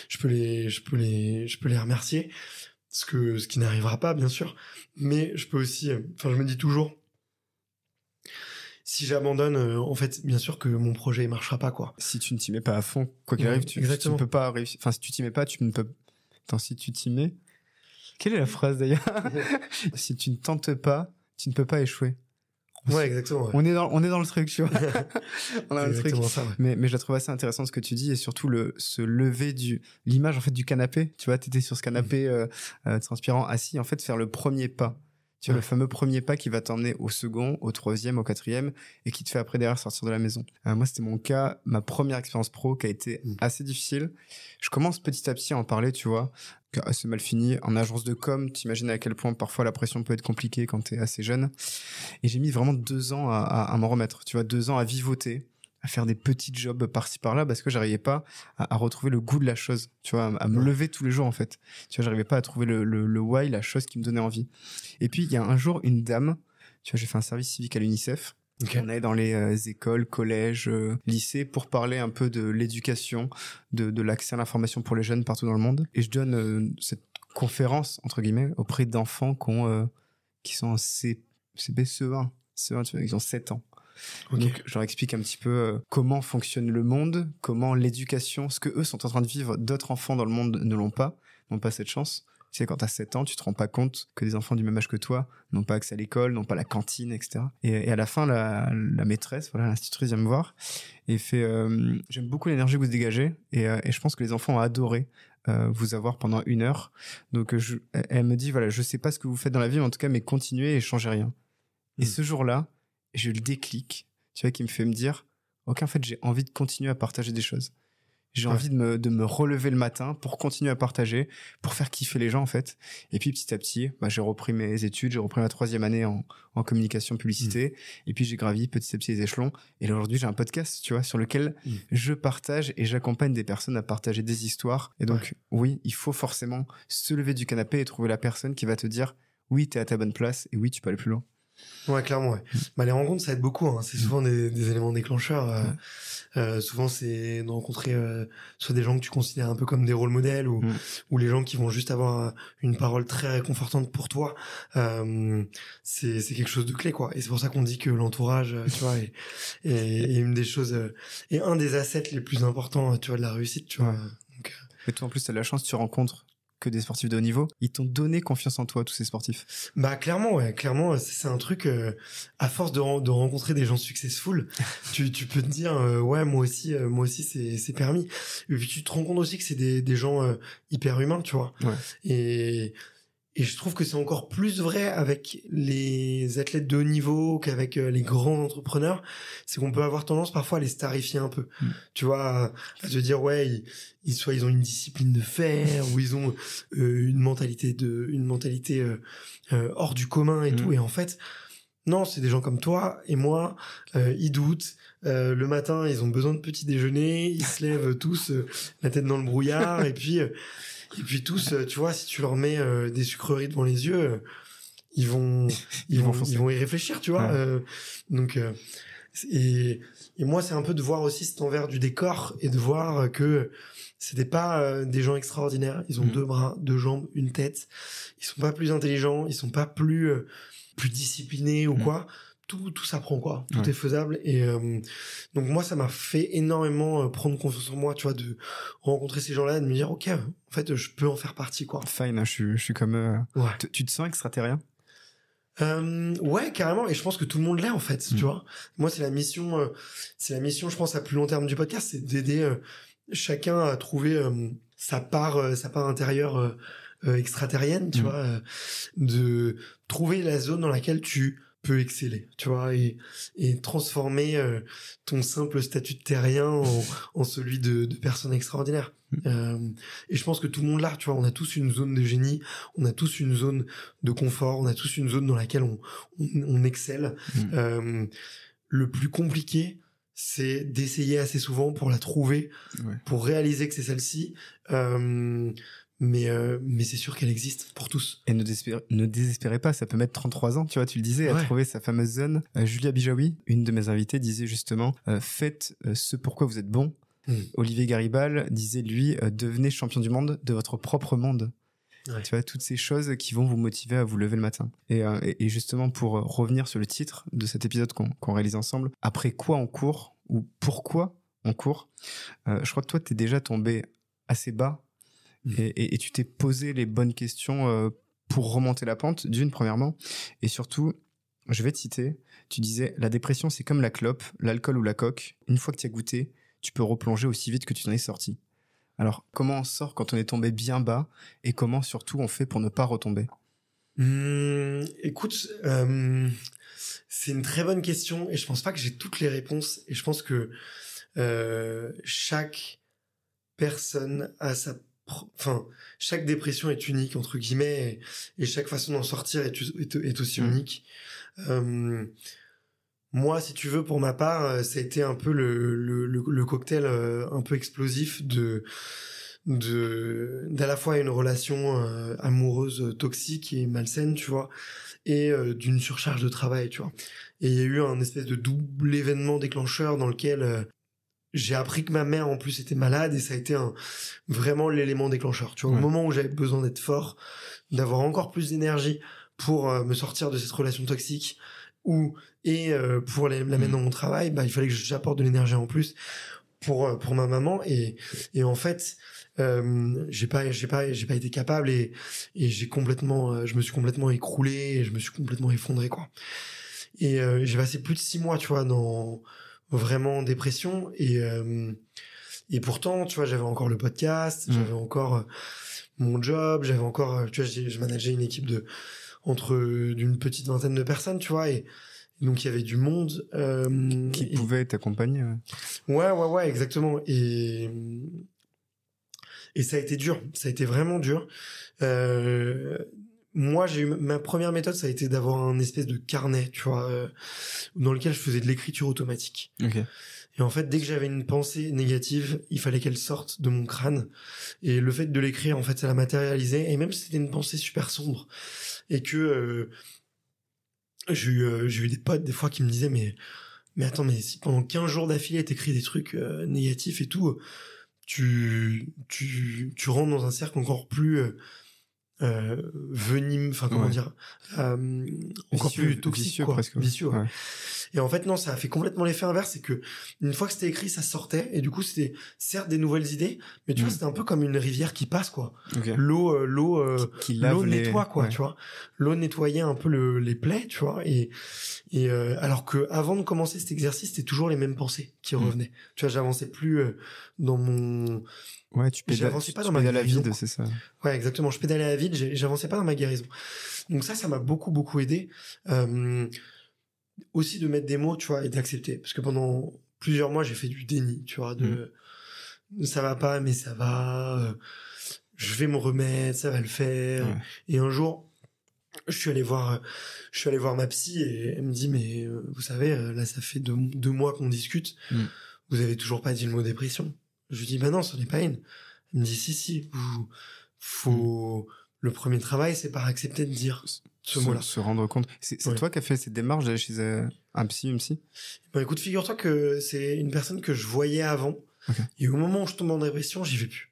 je peux les, je peux les, je peux les remercier. Ce que, ce qui n'arrivera pas, bien sûr. Mais je peux aussi, euh, enfin, je me dis toujours, si j'abandonne, euh, en fait, bien sûr que mon projet ne marchera pas, quoi. Si tu ne t'y mets pas à fond, quoi qu'il arrive, tu, tu, ne peux pas réussir. Enfin, si tu t'y mets pas, tu ne peux. Attends, si tu t'y mets. Quelle est la phrase d'ailleurs? Si tu ne tentes pas, tu ne peux pas échouer. Ouais, exactement. On est dans, on est dans le truc, tu vois. on a le truc. Ça, mais, mais je la trouve assez intéressant ce que tu dis et surtout le, se lever du, l'image, en fait, du canapé. Tu vois, t'étais sur ce canapé, mmh. euh, euh, transpirant, assis, en fait, faire le premier pas. Tu vois, le fameux premier pas qui va t'emmener au second, au troisième, au quatrième, et qui te fait après derrière sortir de la maison. Euh, moi, c'était mon cas, ma première expérience pro qui a été mmh. assez difficile. Je commence petit à petit à en parler, tu vois, assez mal fini. En agence de com, t'imagines à quel point parfois la pression peut être compliquée quand t'es assez jeune. Et j'ai mis vraiment deux ans à, à, à m'en remettre, tu vois, deux ans à vivoter à faire des petits jobs par-ci par-là parce que j'arrivais pas à, retrouver le goût de la chose, tu vois, à, me lever tous les jours en fait. Tu vois, j'arrivais pas à trouver le, le, le why, la chose qui me donnait envie. Et puis il y a un jour une dame, tu vois, j'ai fait un service civique à l'UNICEF. On est dans les euh, écoles, collèges, euh, lycées pour parler un peu de l'éducation, de, de l'accès à l'information pour les jeunes partout dans le monde. Et je donne euh, cette conférence entre guillemets auprès d'enfants qui ont qui sont en C, CB1, C1, tu vois, ils ont 7 ans. Donc, je leur explique un petit peu euh, comment fonctionne le monde, comment l'éducation, ce que eux sont en train de vivre, d'autres enfants dans le monde ne l'ont pas, n'ont pas cette chance. Tu sais, quand t'as 7 ans, tu te rends pas compte que des enfants du même âge que toi n'ont pas accès à l'école, n'ont pas la cantine, etc. Et, à la fin, la, maîtresse, voilà, l'institutrice vient me voir et fait euh, J'aime beaucoup l'énergie que vous dégagez euh, et, je pense que les enfants ont adoré vous avoir pendant une heure. Donc, je, elle me dit Voilà, je sais pas ce que vous faites dans la vie, mais en tout cas, mais continuez et changez rien. Et hmm. ce jour-là, j'ai eu le déclic, tu vois, qui me fait me dire, ok, en fait, j'ai envie de continuer à partager des choses. J'ai envie de me, de me relever le matin pour continuer à partager, pour faire kiffer les gens, en fait. Et puis, petit à petit, bah, j'ai repris mes études, j'ai repris ma troisième année en, en communication publicité. Mmh. Et puis, j'ai gravi petit à petit les échelons. Et aujourd'hui, j'ai un podcast, tu vois, sur lequel mmh. je partage et j'accompagne des personnes à partager des histoires. Et donc, oui, il faut forcément se lever du canapé et trouver la personne qui va te dire, oui, t'es à ta bonne place et oui, tu peux aller plus loin. Ouais, clairement. Ouais. Bah, les rencontres, ça aide beaucoup. Hein. C'est souvent des, des, éléments déclencheurs. Euh, euh, souvent, c'est de rencontrer euh, soit des gens que tu considères un peu comme des rôles modèles ou, mm. ou les gens qui vont juste avoir une parole très réconfortante pour toi. Euh, c'est quelque chose de clé, quoi. Et c'est pour ça qu'on dit que l'entourage, euh, tu vois, est, est, est, une des choses, et un des assets les plus importants, tu vois, de la réussite, tu vois. Donc, et toi, en plus, tu as la chance, tu rencontres que des sportifs de haut niveau. Ils t'ont donné confiance en toi, tous ces sportifs? Bah clairement, ouais, clairement, c'est un truc. Euh, à force de, de, rencontrer des gens successful, tu, tu peux te dire, euh, ouais, moi aussi, euh, moi aussi, c'est permis. Et puis tu te rends compte aussi que c'est des, des gens hyper humains, tu vois. Ouais. Et et je trouve que c'est encore plus vrai avec les athlètes de haut niveau qu'avec euh, les grands entrepreneurs. C'est qu'on peut avoir tendance parfois à les starifier un peu. Mm. Tu vois, à se dire ouais, ils, soit ils ont une discipline de fer ou ils ont euh, une mentalité de, une mentalité euh, hors du commun et mm. tout. Et en fait, Non, c'est des gens comme toi et moi. ils doutent. Euh, le matin, ils ont besoin de petit déjeuner. Ils se lèvent tous euh, la tête dans le brouillard. et puis, euh, et puis tous, euh, tu vois, si tu leur mets euh, des sucreries devant les yeux, ils vont, ils, vont ils vont y réfléchir, tu vois. Ouais. Euh, donc, euh, et, et moi, c'est un peu de voir aussi cet envers du décor et de voir que c'était pas euh, des gens extraordinaires. Ils ont Mhm. deux bras, deux jambes, une tête. Ils sont pas plus intelligents. Ils sont pas plus euh, plus disciplinés ou Mhm. quoi. Tout tout s'apprend quoi. Tout Ouais. est faisable. Et euh, donc moi, ça m'a fait énormément euh, prendre confiance en moi, tu vois, de rencontrer ces gens-là, de me dire ok, en fait, je peux en faire partie quoi. Fine, hein, je, suis- je suis comme. Ouais. Tu- te sens extraterrien? Euh, ouais, carrément. Et je pense que tout le monde l'est en fait. Mm. Tu vois. Moi, c'est la mission. euh, c'est la mission, je pense, à plus long terme du podcast, c'est d'aider euh, chacun à trouver euh, sa part, euh, sa part intérieure euh, euh, extraterrienne. Tu Mm. vois, euh, de trouver la zone dans laquelle tu peux exceller. Tu vois, et et transformer euh, ton simple statut de terrien en, en celui de, de personne extraordinaire. Euh, et je pense que tout le monde l'a, tu vois, on a tous une zone de génie, on a tous une zone de confort, on a tous une zone dans laquelle on, on, on excelle. Mm. Euh, le plus compliqué, c'est d'essayer assez souvent pour la trouver, Ouais. pour réaliser que c'est celle-ci. Euh, mais euh, mais c'est sûr qu'elle existe pour tous. Et ne désespérez, ne désespérez pas, ça peut mettre 33 ans, tu vois, tu le disais, à trouver sa fameuse zone. Euh, Julia Bijawi, une de mes invitées, disait justement, faites ce pourquoi vous êtes bon. Mm. Olivier Garibal disait, lui, devenez champion du monde de votre propre monde. Ouais. Tu vois, toutes ces choses qui vont vous motiver à vous lever le matin. Et, euh, et, justement, pour euh, revenir sur le titre de cet épisode qu'on réalise ensemble, après quoi on court ou pourquoi on court, euh, je crois que toi, tu es déjà tombé assez bas Mm. et, et- et tu t'es posé les bonnes questions euh, pour remonter la pente, d'une, premièrement, et surtout, je vais te citer, tu disais, la dépression, c'est comme la clope, l'alcool ou la coque. Une fois que tu as goûté, tu peux replonger aussi vite que tu t'en es sorti. Alors, comment on sort quand on est tombé bien bas et comment surtout on fait pour ne pas retomber? Hum, écoute, euh, c'est une très bonne question et je pense pas que j'ai toutes les réponses et je pense que euh, chaque personne a sa enfin chaque dépression est unique entre guillemets et, et chaque façon d'en sortir est, est, est aussi Mm. unique. Euh, moi, si tu veux, pour ma part, euh, ça a été un peu le, le, cocktail euh, un peu explosif de de d'à la fois une relation euh, amoureuse toxique et malsaine, tu vois, et euh, d'une surcharge de travail, tu vois. Et il y a eu un espèce de double événement déclencheur dans lequel euh, j'ai appris que ma mère en plus était malade et ça a été un, vraiment l'élément déclencheur. Tu vois, Ouais. au moment où j'avais besoin d'être fort, d'avoir encore plus d'énergie pour me sortir de cette relation toxique ou et euh, pour la, la mettre Mhm. dans mon travail, bah il fallait que j'apporte de l'énergie en plus pour euh, pour ma maman et et en fait euh, j'ai pas j'ai pas j'ai pas été capable et et j'ai complètement euh, je me suis complètement écroulé et je me suis complètement effondré quoi et euh, j'ai passé plus de six mois tu vois dans vraiment en dépression et euh, et pourtant tu vois j'avais encore le podcast Mhm. j'avais encore mon job j'avais encore tu vois je manageais une équipe de entre euh, d'une petite vingtaine de personnes tu vois et donc il y avait du monde euh, Qui et- pouvait t'accompagner ouais. Ouais, ouais, ouais, exactement. Et et ça a été dur. Ça a été vraiment dur. Euh, moi, j'ai eu ma première méthode, ça a été d'avoir un espèce de carnet, tu vois, euh, dans lequel je faisais de l'écriture automatique. Et en fait, dès que j'avais une pensée négative, il fallait qu'elle sorte de mon crâne. Et le fait de l'écrire, en fait, ça la matérialisait. Et même si c'était une pensée super sombre, et que euh, j'ai eu, euh, j'ai eu des potes des fois qui me disaient, mais attends, mais si pendant 15 jours d'affilée t'écris des trucs euh, négatifs et tout, tu tu rentres dans un cercle encore plus euh, venime, enfin comment Ouais. dire, euh, encore Vicieux, plus toxique, vicieux quoi. presque. ouais. Vicieux, ouais. Et en fait, non, ça a fait complètement l'effet inverse, c'est que une fois que c'était écrit, ça sortait, et du coup, c'était certes des nouvelles idées, mais tu vois, Mm. c'était un peu comme une rivière qui passe, quoi. Ok. L'eau, euh, l'eau, euh, Qui lave l'eau les- nettoie, quoi, tu vois. L'eau nettoyait un peu le, les plaies, tu vois, et et euh, alors que avant de commencer cet exercice, c'était toujours les mêmes pensées qui Mm. revenaient. Tu vois, j'avançais plus euh, dans mon Ouais, tu pédales, J'avançais pas tu dans ma guérison, vide, c'est ça. Ouais, exactement. Je pédalais à vide, j'avançais pas dans ma guérison. Donc ça, ça m'a beaucoup, beaucoup aidé. Euh, aussi de mettre des mots, tu vois, et d'accepter. Parce que pendant plusieurs mois, j'ai fait du déni, tu vois, de ça va pas, mais ça va, euh, je vais me remettre, ça va le faire. Ouais. Et un jour, je suis allé voir, je suis allé voir ma psy et elle me dit mais euh, vous savez là ça fait deux, deux mois qu'on discute, Mm. vous avez toujours pas dit le mot dépression. Je lui dis bah non, ce n'est pas une. Elle me dit si si, vous, faut le premier travail c'est par accepter de dire ce mot-là. se rendre compte. C'est Ouais. toi qui as fait cette démarche d'aller chez euh, un psy, une psy? Bah écoute, figure-toi que c'est une personne que je voyais avant. Ok. Et au moment où je tombe en dépression, j'y vais plus.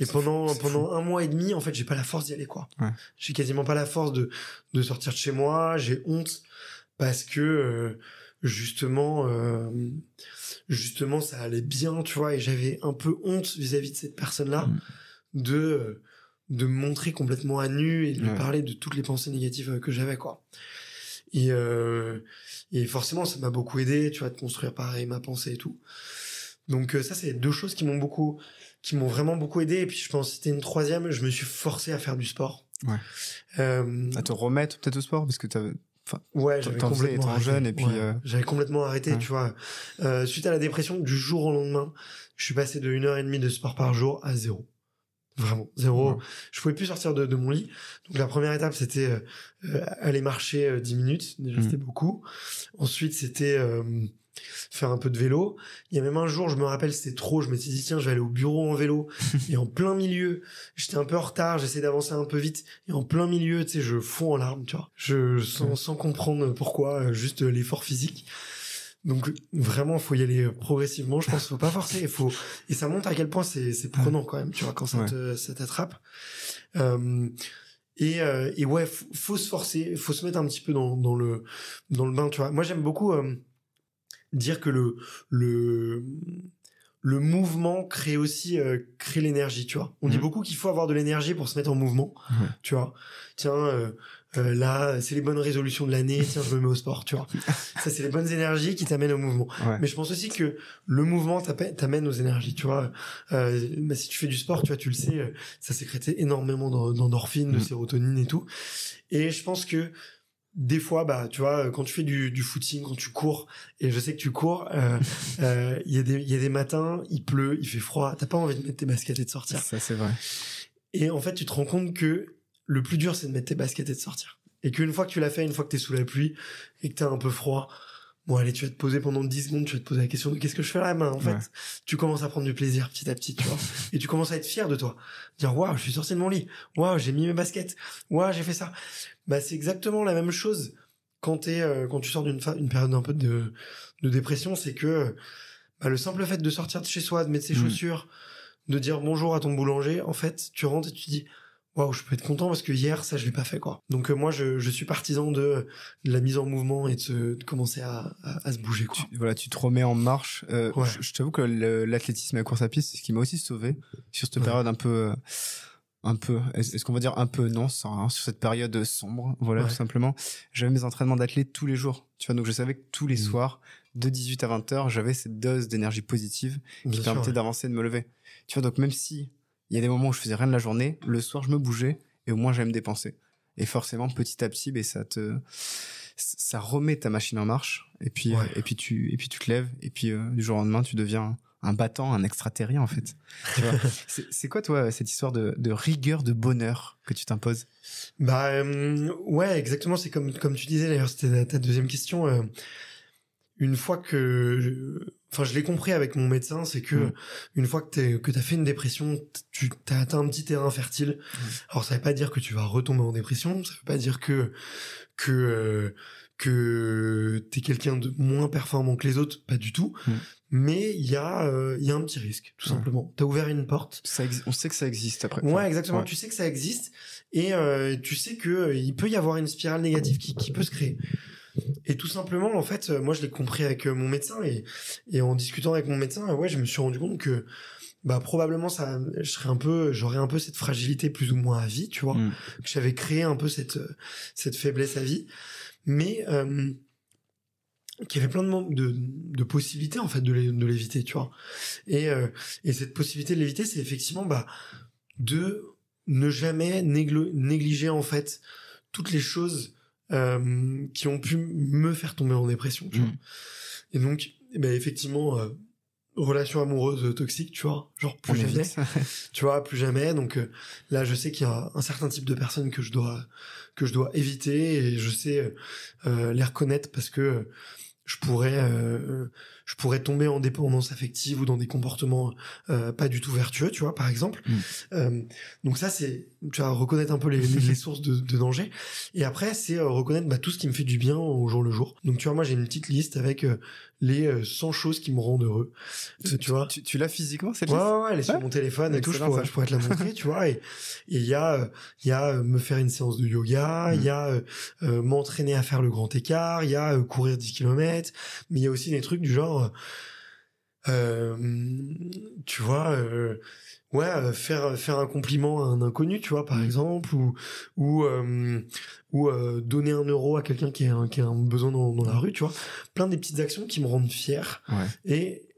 Et pendant, fou, pendant un mois et demi, en fait, j'ai pas la force d'y aller, quoi. Ouais. J'ai quasiment pas la force de, de sortir de chez moi. J'ai honte parce que, euh, justement, euh, justement, ça allait bien, tu vois, et j'avais un peu honte vis-à-vis de cette personne-là Mm. de, euh, de me montrer complètement à nu et de lui Ouais. parler de toutes les pensées négatives euh, que j'avais, quoi. Et, euh, et forcément, ça m'a beaucoup aidé, tu vois, de construire pareil ma pensée et tout. Donc euh, ça, c'est deux choses qui m'ont beaucoup, qui m'ont vraiment beaucoup aidé. Et puis je pense que c'était une troisième, je me suis forcé à faire du sport. Ouais. Euh, À te remettre peut-être au sport parce que ouais, j'avais complètement étant arrêté. jeune et puis, Ouais, euh, j'avais complètement arrêté, ouais. tu vois. Euh, suite à la dépression, du jour au lendemain, je suis passé de une heure et demie de sport par jour à zéro. Vraiment, zéro. Ouais. Je pouvais plus sortir de, de mon lit. Donc la première étape, c'était euh, euh, aller marcher euh, 10 minutes. Déjà, Mhm. c'était beaucoup. Ensuite, c'était euh, faire un peu de vélo. Il y a même un jour, je me rappelle, c'était trop. Je m'étais dit, tiens, je vais aller au bureau en vélo. et en plein milieu, j'étais un peu en retard. J'essayais d'avancer un peu vite. Et en plein milieu, tu sais, je fonds en larmes, tu vois. Je, sans, sans comprendre pourquoi, euh, juste l'effort physique. Donc vraiment, faut y aller euh, progressivement. Je pense qu'il faut pas forcer. Il faut et ça montre à quel point c'est c'est prenant quand même. Tu vois quand ça Ouais. te ça t'attrape. Euh, et, euh, et ouais, faut, faut se forcer, faut se mettre un petit peu dans, dans le dans le bain. Tu vois. Moi j'aime beaucoup euh, dire que le le le mouvement crée aussi euh, crée l'énergie. Tu vois. On dit Mhm. beaucoup qu'il faut avoir de l'énergie pour se mettre en mouvement. Tu vois. Tiens. euh, euh, là, c'est les bonnes résolutions de l'année. Tiens, je me mets au sport, tu vois. Ça, c'est les bonnes énergies qui t'amènent au mouvement. Ouais. Mais je pense aussi que le mouvement t'amène aux énergies, tu vois. Euh, bah, si tu fais du sport, tu vois, tu le sais, ça sécrète énormément d'en- d'endorphines, de Mm. sérotonine et tout. Et je pense que des fois, bah, tu vois, quand tu fais du, du footing, quand tu cours, et je sais que tu cours, euh, euh, il y a des, il y a des matins, il pleut, il fait froid, t'as pas envie de mettre tes baskets et de sortir. Ça, c'est vrai. Et en fait, tu te rends compte que le plus dur, c'est de mettre tes baskets et de sortir. Et qu'une fois que tu l'as fait, une fois que t'es sous la pluie et que t'as un peu froid, bon, allez, tu vas te poser pendant 10 secondes, tu vas te poser la question de qu'est-ce que je fais là, main, en fait. Ouais. Tu commences à prendre du plaisir petit à petit, tu vois. et tu commences à être fier de toi. Dire, waouh, je suis sorti de mon lit. Waouh, j'ai mis mes baskets. Waouh, j'ai fait ça. Bah, c'est exactement la même chose quand t'es, euh, quand tu sors d'une une période un peu de, de dépression, c'est que, bah, le simple fait de sortir de chez soi, de mettre ses Mm. chaussures, de dire bonjour à ton boulanger, en fait, tu rentres et tu dis, waouh, je peux être content parce que hier, ça, je l'ai pas fait, quoi. Donc, euh, moi, je, je suis partisan de, de la mise en mouvement et de, se, de commencer à, à, à se bouger, quoi. Tu, voilà, tu te remets en marche. Euh, Ouais. je, je t'avoue que l'athlétisme et la course à pied, c'est ce qui m'a aussi sauvé sur cette Ouais. période un peu, euh, un peu. Est-ce qu'on va dire un peu non, sans rien, sur cette période sombre, voilà, Ouais. tout simplement. J'avais mes entraînements d'athlète tous les jours. Tu vois, donc je savais que tous les Mhm. soirs, de 18 à 20 heures, j'avais cette dose d'énergie positive qui permettait ouais. d'avancer, de me lever. Tu vois, donc même si il y a des moments où je faisais rien de la journée, le soir je me bougeais et au moins j'allais me dépenser. Et forcément, petit à petit, ben, ça te, ça remet ta machine en marche. Et puis, Ouais. euh, et puis tu, et puis tu te lèves. Et puis euh, du jour au lendemain, tu deviens un battant, un extraterrien en fait. C'est quoi toi cette histoire de, de rigueur, de bonheur que tu t'imposes? Bah euh, ouais, exactement. C'est comme comme tu disais d'ailleurs, c'était ta, deuxième question. euh, une fois que, enfin, je l'ai compris avec mon médecin, c'est que Mm. une fois que t'es que t'as fait une dépression, tu t'as atteint un petit terrain fertile. Alors ça veut pas dire que tu vas retomber en dépression. Ça veut pas dire que que euh, que t'es quelqu'un de moins performant que les autres, pas du tout. Mm. Mais il y a euh, il y a un petit risque, tout simplement. T'as ouvert une porte. ça On sait que ça existe après. Ouais, exactement. ouais. Tu sais que ça existe et euh, tu sais que euh, il peut y avoir une spirale négative qui, qui peut se créer. Et tout simplement, en fait, euh, moi, je l'ai compris avec euh, mon médecin et, et en discutant avec mon médecin, euh, ouais, je me suis rendu compte que bah probablement ça, je serais un peu, j'aurais un peu cette fragilité plus ou moins à vie, tu vois, Mm. que j'avais créé un peu cette cette faiblesse à vie, mais euh, qu'il y avait plein de, mom- de, de possibilités en fait de de l'éviter, tu vois. Et, euh, et cette possibilité de l'éviter, c'est effectivement bah, de ne jamais négliger en fait toutes les choses euh, qui ont pu me faire tomber en dépression. Tu vois. Mm. Et donc, eh ben, effectivement, euh, relation amoureuse toxique, tu vois, genre plus jamais, tu vois, plus jamais. Donc euh, là, je sais qu'il y a un certain type de personnes que je dois que je dois éviter et je sais euh, les reconnaître parce que je pourrais je pourrais tomber en dépendance affective ou dans des comportements euh, pas du tout vertueux, tu vois, par exemple. Mm. Euh, donc ça, c'est, tu vas reconnaître un peu les, les, sources de, de, danger. Et après, c'est euh, reconnaître bah, tout ce qui me fait du bien au jour le jour. Donc tu vois, moi, j'ai une petite liste avec euh, les 100 choses qui me rendent heureux. Tu, tu vois Tu, tu l'as physiquement cette liste Ouais, ouais, elle est sur mon téléphone et tout. Je pourrais, je pourrais, te la montrer, tu vois. Et il y a, il y a me faire une séance de yoga, il y a m'entraîner à faire le grand écart, il y a courir 10 km, mais il y a aussi des trucs du genre euh, tu vois, euh, ouais, euh, faire faire un compliment à un inconnu, tu vois, par mmh. exemple, ou ou ou donner un euro à quelqu'un qui a un, qui a un besoin dans, dans, la rue, tu vois, plein des petites actions qui me rendent fier et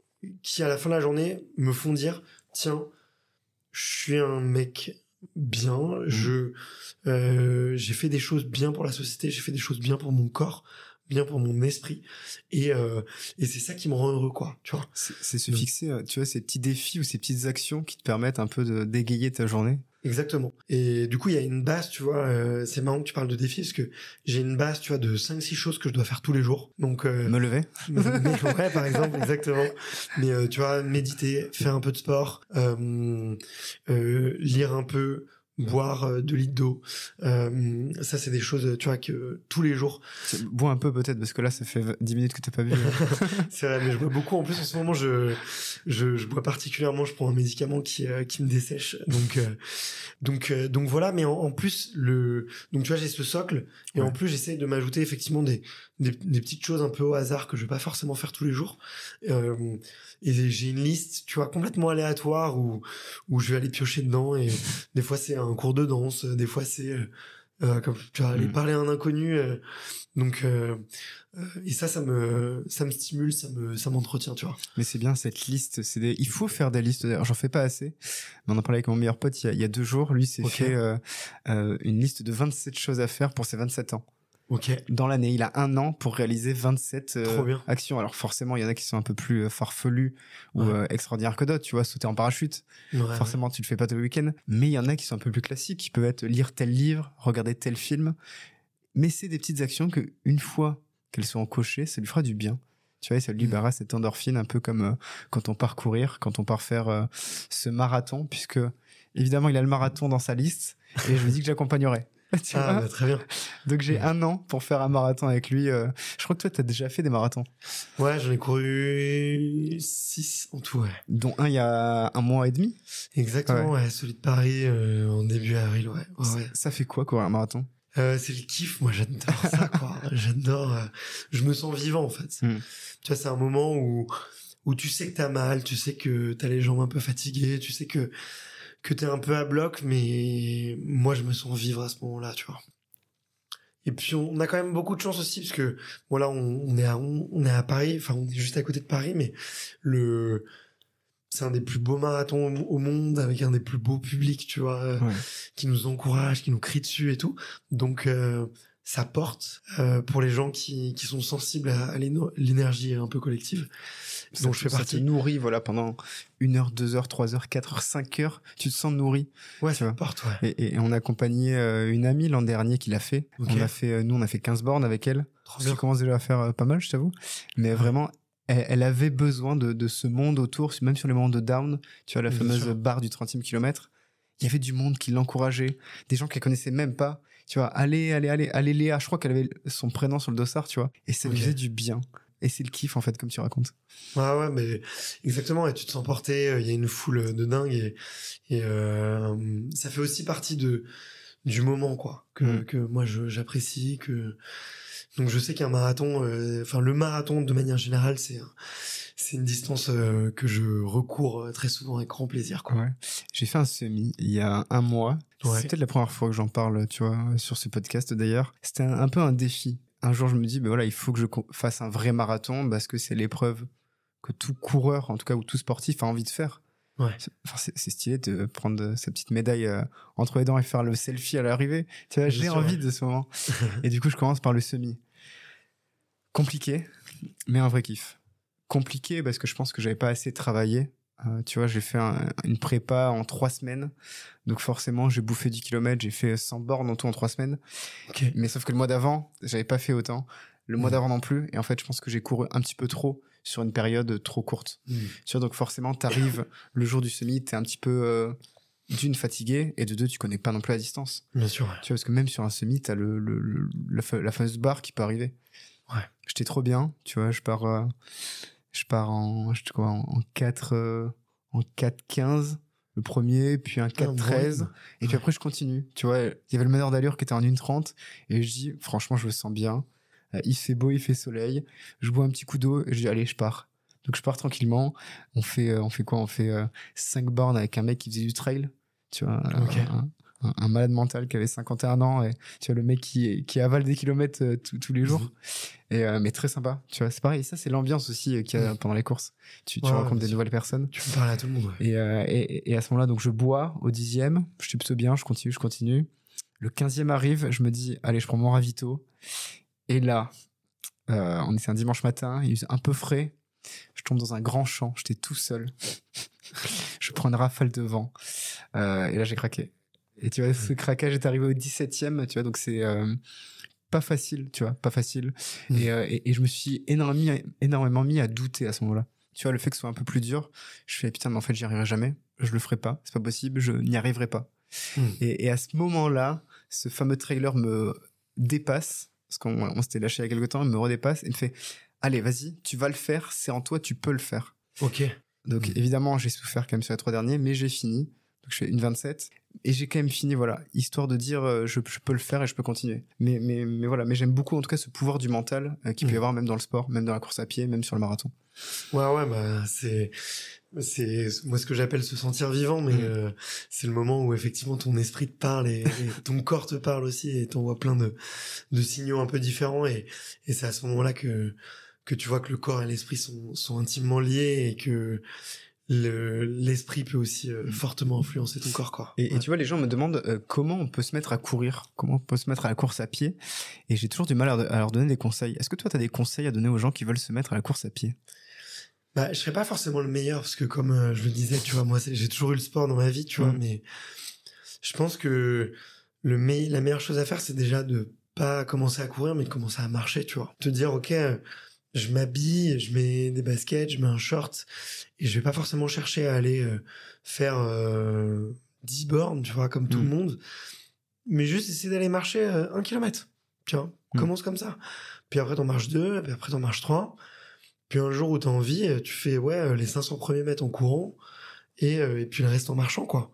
qui à la fin de la journée me font dire tiens, je suis un mec bien, mmh. je j'ai fait des choses bien pour la société, j'ai fait des choses bien pour mon corps bien pour mon esprit et euh, et c'est ça qui me rend heureux quoi tu vois c'est se fixer euh, tu vois ces petits défis ou ces petites actions qui te permettent un peu de dégayer ta journée Exactement. Et du coup, il y a une base, tu vois, euh, c'est marrant que tu parles de défis parce que j'ai une base, tu vois, de 5 6 choses que je dois faire tous les jours. Donc euh, me lever. ouais, par exemple, exactement. Mais euh, tu vois, méditer, faire un peu de sport, lire un peu, boire euh, de litres d'eau. Euh, ça, c'est des choses, tu vois, que tous les jours. Bois un peu peut-être, parce que là, ça fait 10 minutes que t'as pas bu. c'est vrai, mais je bois beaucoup. En plus, en ce moment, je, je, je bois particulièrement, je prends un médicament qui, euh, qui me dessèche. Donc, euh, donc, donc voilà. Mais en, plus, le, donc tu vois, j'ai ce socle. Et en plus, j'essaie de m'ajouter effectivement des, des, des, petites choses un peu au hasard que je vais pas forcément faire tous les jours. Euh, et j'ai une liste, tu vois, complètement aléatoire où, où je vais aller piocher dedans et des fois c'est un cours de danse, des fois c'est euh, euh comme tu vas aller mm. parler à un inconnu. Euh, donc euh, euh, et ça, ça me ça me stimule, ça me ça m'entretient, tu vois. Mais c'est bien cette liste. C'est des, il faut faire des listes. D'ailleurs, j'en fais pas assez. Mais on en parlait avec mon meilleur pote il y a, il y a deux jours. Lui, s'est fait une liste de 27 choses à faire pour ses 27 ans. Dans l'année, il a un an pour réaliser 27 euh, actions. Alors forcément, il y en a qui sont un peu plus euh, farfelus ou euh, extraordinaires que d'autres. Tu vois, sauter en parachute. forcément, tu le fais pas tous les week-ends. Mais il y en a qui sont un peu plus classiques, qui peuvent être lire tel livre, regarder tel film. Mais c'est des petites actions que, une fois qu'elles sont cochées, ça lui fera du bien. Tu vois, ça lui mmh. libérera cette endorphine, un peu comme quand on part courir, quand on part faire ce marathon, puisque évidemment, il a le marathon dans sa liste, et je lui dis que j'accompagnerai. ah, bah, très bien. Donc j'ai un an pour faire un marathon avec lui. Euh. Je crois que toi, tu as déjà fait des marathons. Ouais, j'en ai couru 6 en tout, ouais. Dont un il y a un mois et demi. Exactement, ouais, celui de Paris euh, en début avril, ouais. ouais, ça, fait quoi courir un marathon? Euh, C'est le kiff, moi j'adore ça, quoi. j'adore. je me sens vivant en fait. Hmm. Tu vois, c'est un moment où où tu sais que t'as mal, tu sais que t'as les jambes un peu fatiguées, tu sais que que t'es un peu à bloc, mais moi je me sens vivre à ce moment-là, tu vois. Et puis on a quand même beaucoup de chance aussi parce que voilà, on, on, est à on, est à Paris, enfin on est juste à côté de Paris, mais le c'est un des plus beaux marathons au monde avec un des plus beaux publics, tu vois, qui nous encourage, qui nous crie dessus et tout. Donc euh, ça porte euh, pour les gens qui, qui sont sensibles à l'énergie un peu collective dont je fais partie. Ça te nourrit, voilà, pendant une heure, deux heures, trois heures, quatre heures, cinq heures, tu te sens nourri. Ouais, ça porte, ouais. Et, on a accompagné euh, une amie l'an dernier qui l'a fait. On a fait, euh, nous, on a fait 15 bornes avec elle. Bien. commence déjà à faire pas mal, je t'avoue. Mais vraiment, elle, avait besoin de, de ce monde autour, même sur les moments de down. Tu vois, la fameuse barre du 30e kilomètre. Il y avait du monde qui l'encourageait, des gens qu'elle connaissait même pas. Tu vois, allez, allez, allez, allez Léa. Je crois qu'elle avait son prénom sur le dossard, tu vois. Et ça lui faisait du bien et c'est le kiff en fait comme tu racontes ouais ouais mais exactement et tu te sens porté euh, il y a une foule de dingue et, et euh, ça fait aussi partie de du moment quoi que mm. que moi j'apprécie que donc je sais qu'un marathon euh, enfin le marathon de manière générale c'est c'est une distance euh, que je recours très souvent avec grand plaisir quoi. Ouais. J'ai fait un semi il y a un mois. Ouais. C'est peut-être la première fois que j'en parle, tu vois, sur ce podcast d'ailleurs. C'était un, peu un défi un jour je me dis ben voilà il faut que je fasse un vrai marathon parce que c'est l'épreuve que tout coureur en tout cas ou tout sportif a envie de faire ouais. c'est stylé de prendre sa petite médaille euh, entre les dents et faire le selfie à l'arrivée tu vois j'ai envie de ce moment et du coup je commence par le semi compliqué mais un vrai kiff compliqué parce que je pense que j'avais pas assez travaillé. Euh, tu vois, j'ai fait une prépa en trois semaines. Donc forcément, j'ai bouffé 10 km, j'ai fait 100 bornes en tout en trois semaines. Mais sauf que le mois d'avant, j'avais pas fait autant. Le mois mmh. d'avant non plus. Et en fait, je pense que j'ai couru un petit peu trop sur une période trop courte. Mmh. Tu vois, donc forcément, tu arrives le jour du semi, tu es un petit peu euh, d'une fatigué et de deux, tu connais pas non plus la distance. Bien sûr. Tu vois, parce que même sur un semi, tu as le, le, la fameuse barre qui peut arriver. Ouais. J'étais trop bien, tu vois, je pars, euh, je pars en, je quoi, en 4, euh, en 4-15 le premier, puis un 4-13, ah, et puis après je continue. Tu vois, il y avait le meneur d'allure qui était en 1-30, et je dis, franchement, je me sens bien. Euh, il fait beau, il fait soleil. Je bois un petit coup d'eau, et je dis, allez, je pars. Donc je pars tranquillement. On fait, on fait quoi? On fait 5 bornes avec un mec qui faisait du trail. Tu vois, un, malade mental qui avait 51 ans et tu vois le mec qui, qui avale des kilomètres euh, tous les jours. Mhm. Et, euh, mais très sympa, tu vois. C'est pareil, ça c'est l'ambiance aussi euh, qu'il y a mhm. pendant les courses. Tu, tu rencontres des nouvelles personnes. Tu peux parler à tout le monde. Et, et, et, à ce moment-là, donc je bois au dixième, je suis plutôt bien, je continue, je continue. Le quinzième arrive, je me dis, allez, je prends mon ravito. Et là, on était un dimanche matin, il faisait un peu frais. Je tombe dans un grand champ, j'étais tout seul. je prends une rafale de vent. et là, j'ai craqué. Et tu vois, ce craquage est arrivé au 17e, tu vois, donc c'est euh, pas facile, tu vois, pas facile. Mmh. Euh, et, et, je me suis énormément, énormément mis à douter à ce moment-là. Tu vois, le fait que ce soit un peu plus dur, je fais putain, mais en fait, j'y arriverai jamais. Je le ferai pas, c'est pas possible, je n'y arriverai pas. Mmh. Et, et, à ce moment-là, ce fameux trailer me dépasse, parce qu'on s'était lâché il y a quelques temps, il me redépasse et me fait Allez, vas-y, tu vas le faire, c'est en toi, tu peux le faire. Ok. Donc mmh. évidemment, j'ai souffert quand même sur les trois derniers, mais j'ai fini. Donc je fais une 27 et j'ai quand même fini voilà histoire de dire euh, je, peux le faire et je peux continuer mais mais mais voilà mais j'aime beaucoup en tout cas ce pouvoir du mental qui euh, qu'il peut y mmh. avoir même dans le sport même dans la course à pied même sur le marathon ouais ouais bah c'est c'est moi ce que j'appelle se sentir vivant mais mmh. euh, c'est le moment où effectivement ton esprit te parle et, ton corps te parle aussi et t'envoie plein de de signaux un peu différents et et c'est à ce moment là que que tu vois que le corps et l'esprit sont sont intimement liés et que l'esprit peut aussi euh, mm. fortement influencer ton corps quoi. Et, tu vois les gens me demandent euh, comment on peut se mettre à courir, comment on peut se mettre à la course à pied et j'ai toujours du mal à, leur donner des conseils. Est-ce que toi tu as des conseils à donner aux gens qui veulent se mettre à la course à pied? Bah je serais pas forcément le meilleur parce que comme euh, je le disais, tu vois moi j'ai toujours eu le sport dans ma vie, tu vois mm. mais je pense que le la meilleure chose à faire c'est déjà de pas commencer à courir mais de commencer à marcher, tu vois. Te dire OK je m'habille, je mets des baskets, je mets un short et je vais pas forcément chercher à aller euh, faire euh, 10 bornes, tu vois, comme tout le mm. monde, mais juste essayer d'aller marcher euh, un kilomètre. Tu vois, mm. commence comme ça. Puis après t'en marches deux, puis après t'en marches trois. Puis un jour où t'as envie, euh, tu fais ouais les 500 premiers mètres en courant et, et puis le reste en marchant quoi.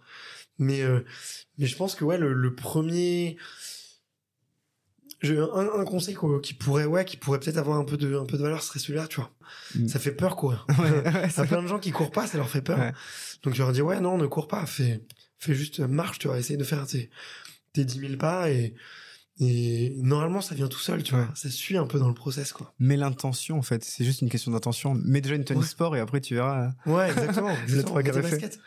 Mais mais je pense que ouais le, le premier un, un, conseil qui pourrait ouais qui pourrait peut-être avoir un peu de un peu de valeur serait celui-là tu vois. Mm. ça fait peur courir ouais, ouais, plein de gens qui courent pas ça leur fait peur. Donc tu leur dis ouais non ne cours pas fais fais juste marche tu vois essaye de faire tes tes 10 000 pas et et normalement, ça vient tout seul, tu vois. Ça suit un peu dans le process, quoi. Mais l'intention, en fait, c'est juste une question d'intention. Mets déjà une tenue sport et après tu verras. Ouais, exactement. exactement. le baskets.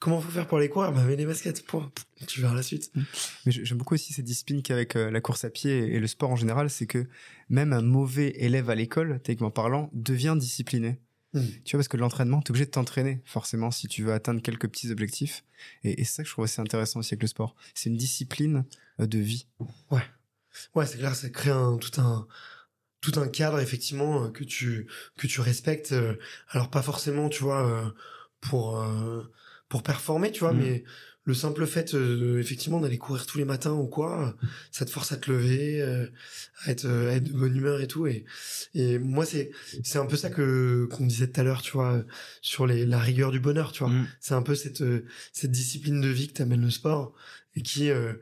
Comment faut faire pour les courir? Bah, mets les baskets. Point. Tu verras la suite. Mm. Mais j'aime beaucoup aussi cette discipline qu'avec euh, la course à pied et le sport en général, c'est que même un mauvais élève à l'école, techniquement parlant, devient discipliné. Mm. Tu vois, parce que l'entraînement, t'es obligé de t'entraîner, forcément, si tu veux atteindre quelques petits objectifs. Et, et c'est ça que je trouve assez intéressant aussi avec le sport. C'est une discipline euh, de vie. Ouais. Ouais, c'est clair, ça crée un, tout un, tout un cadre, effectivement, euh, que tu, que tu respectes. Euh, alors, pas forcément, tu vois, pour, pour performer, tu vois, mm. mais le simple fait effectivement d'aller courir tous les matins ou quoi ça te force à te lever à être à être de bonne humeur et tout et et moi c'est c'est un peu ça que qu'on disait tout à l'heure tu vois sur les la rigueur du bonheur tu vois mm. c'est un peu cette cette discipline de vie que t'amène le sport et qui euh,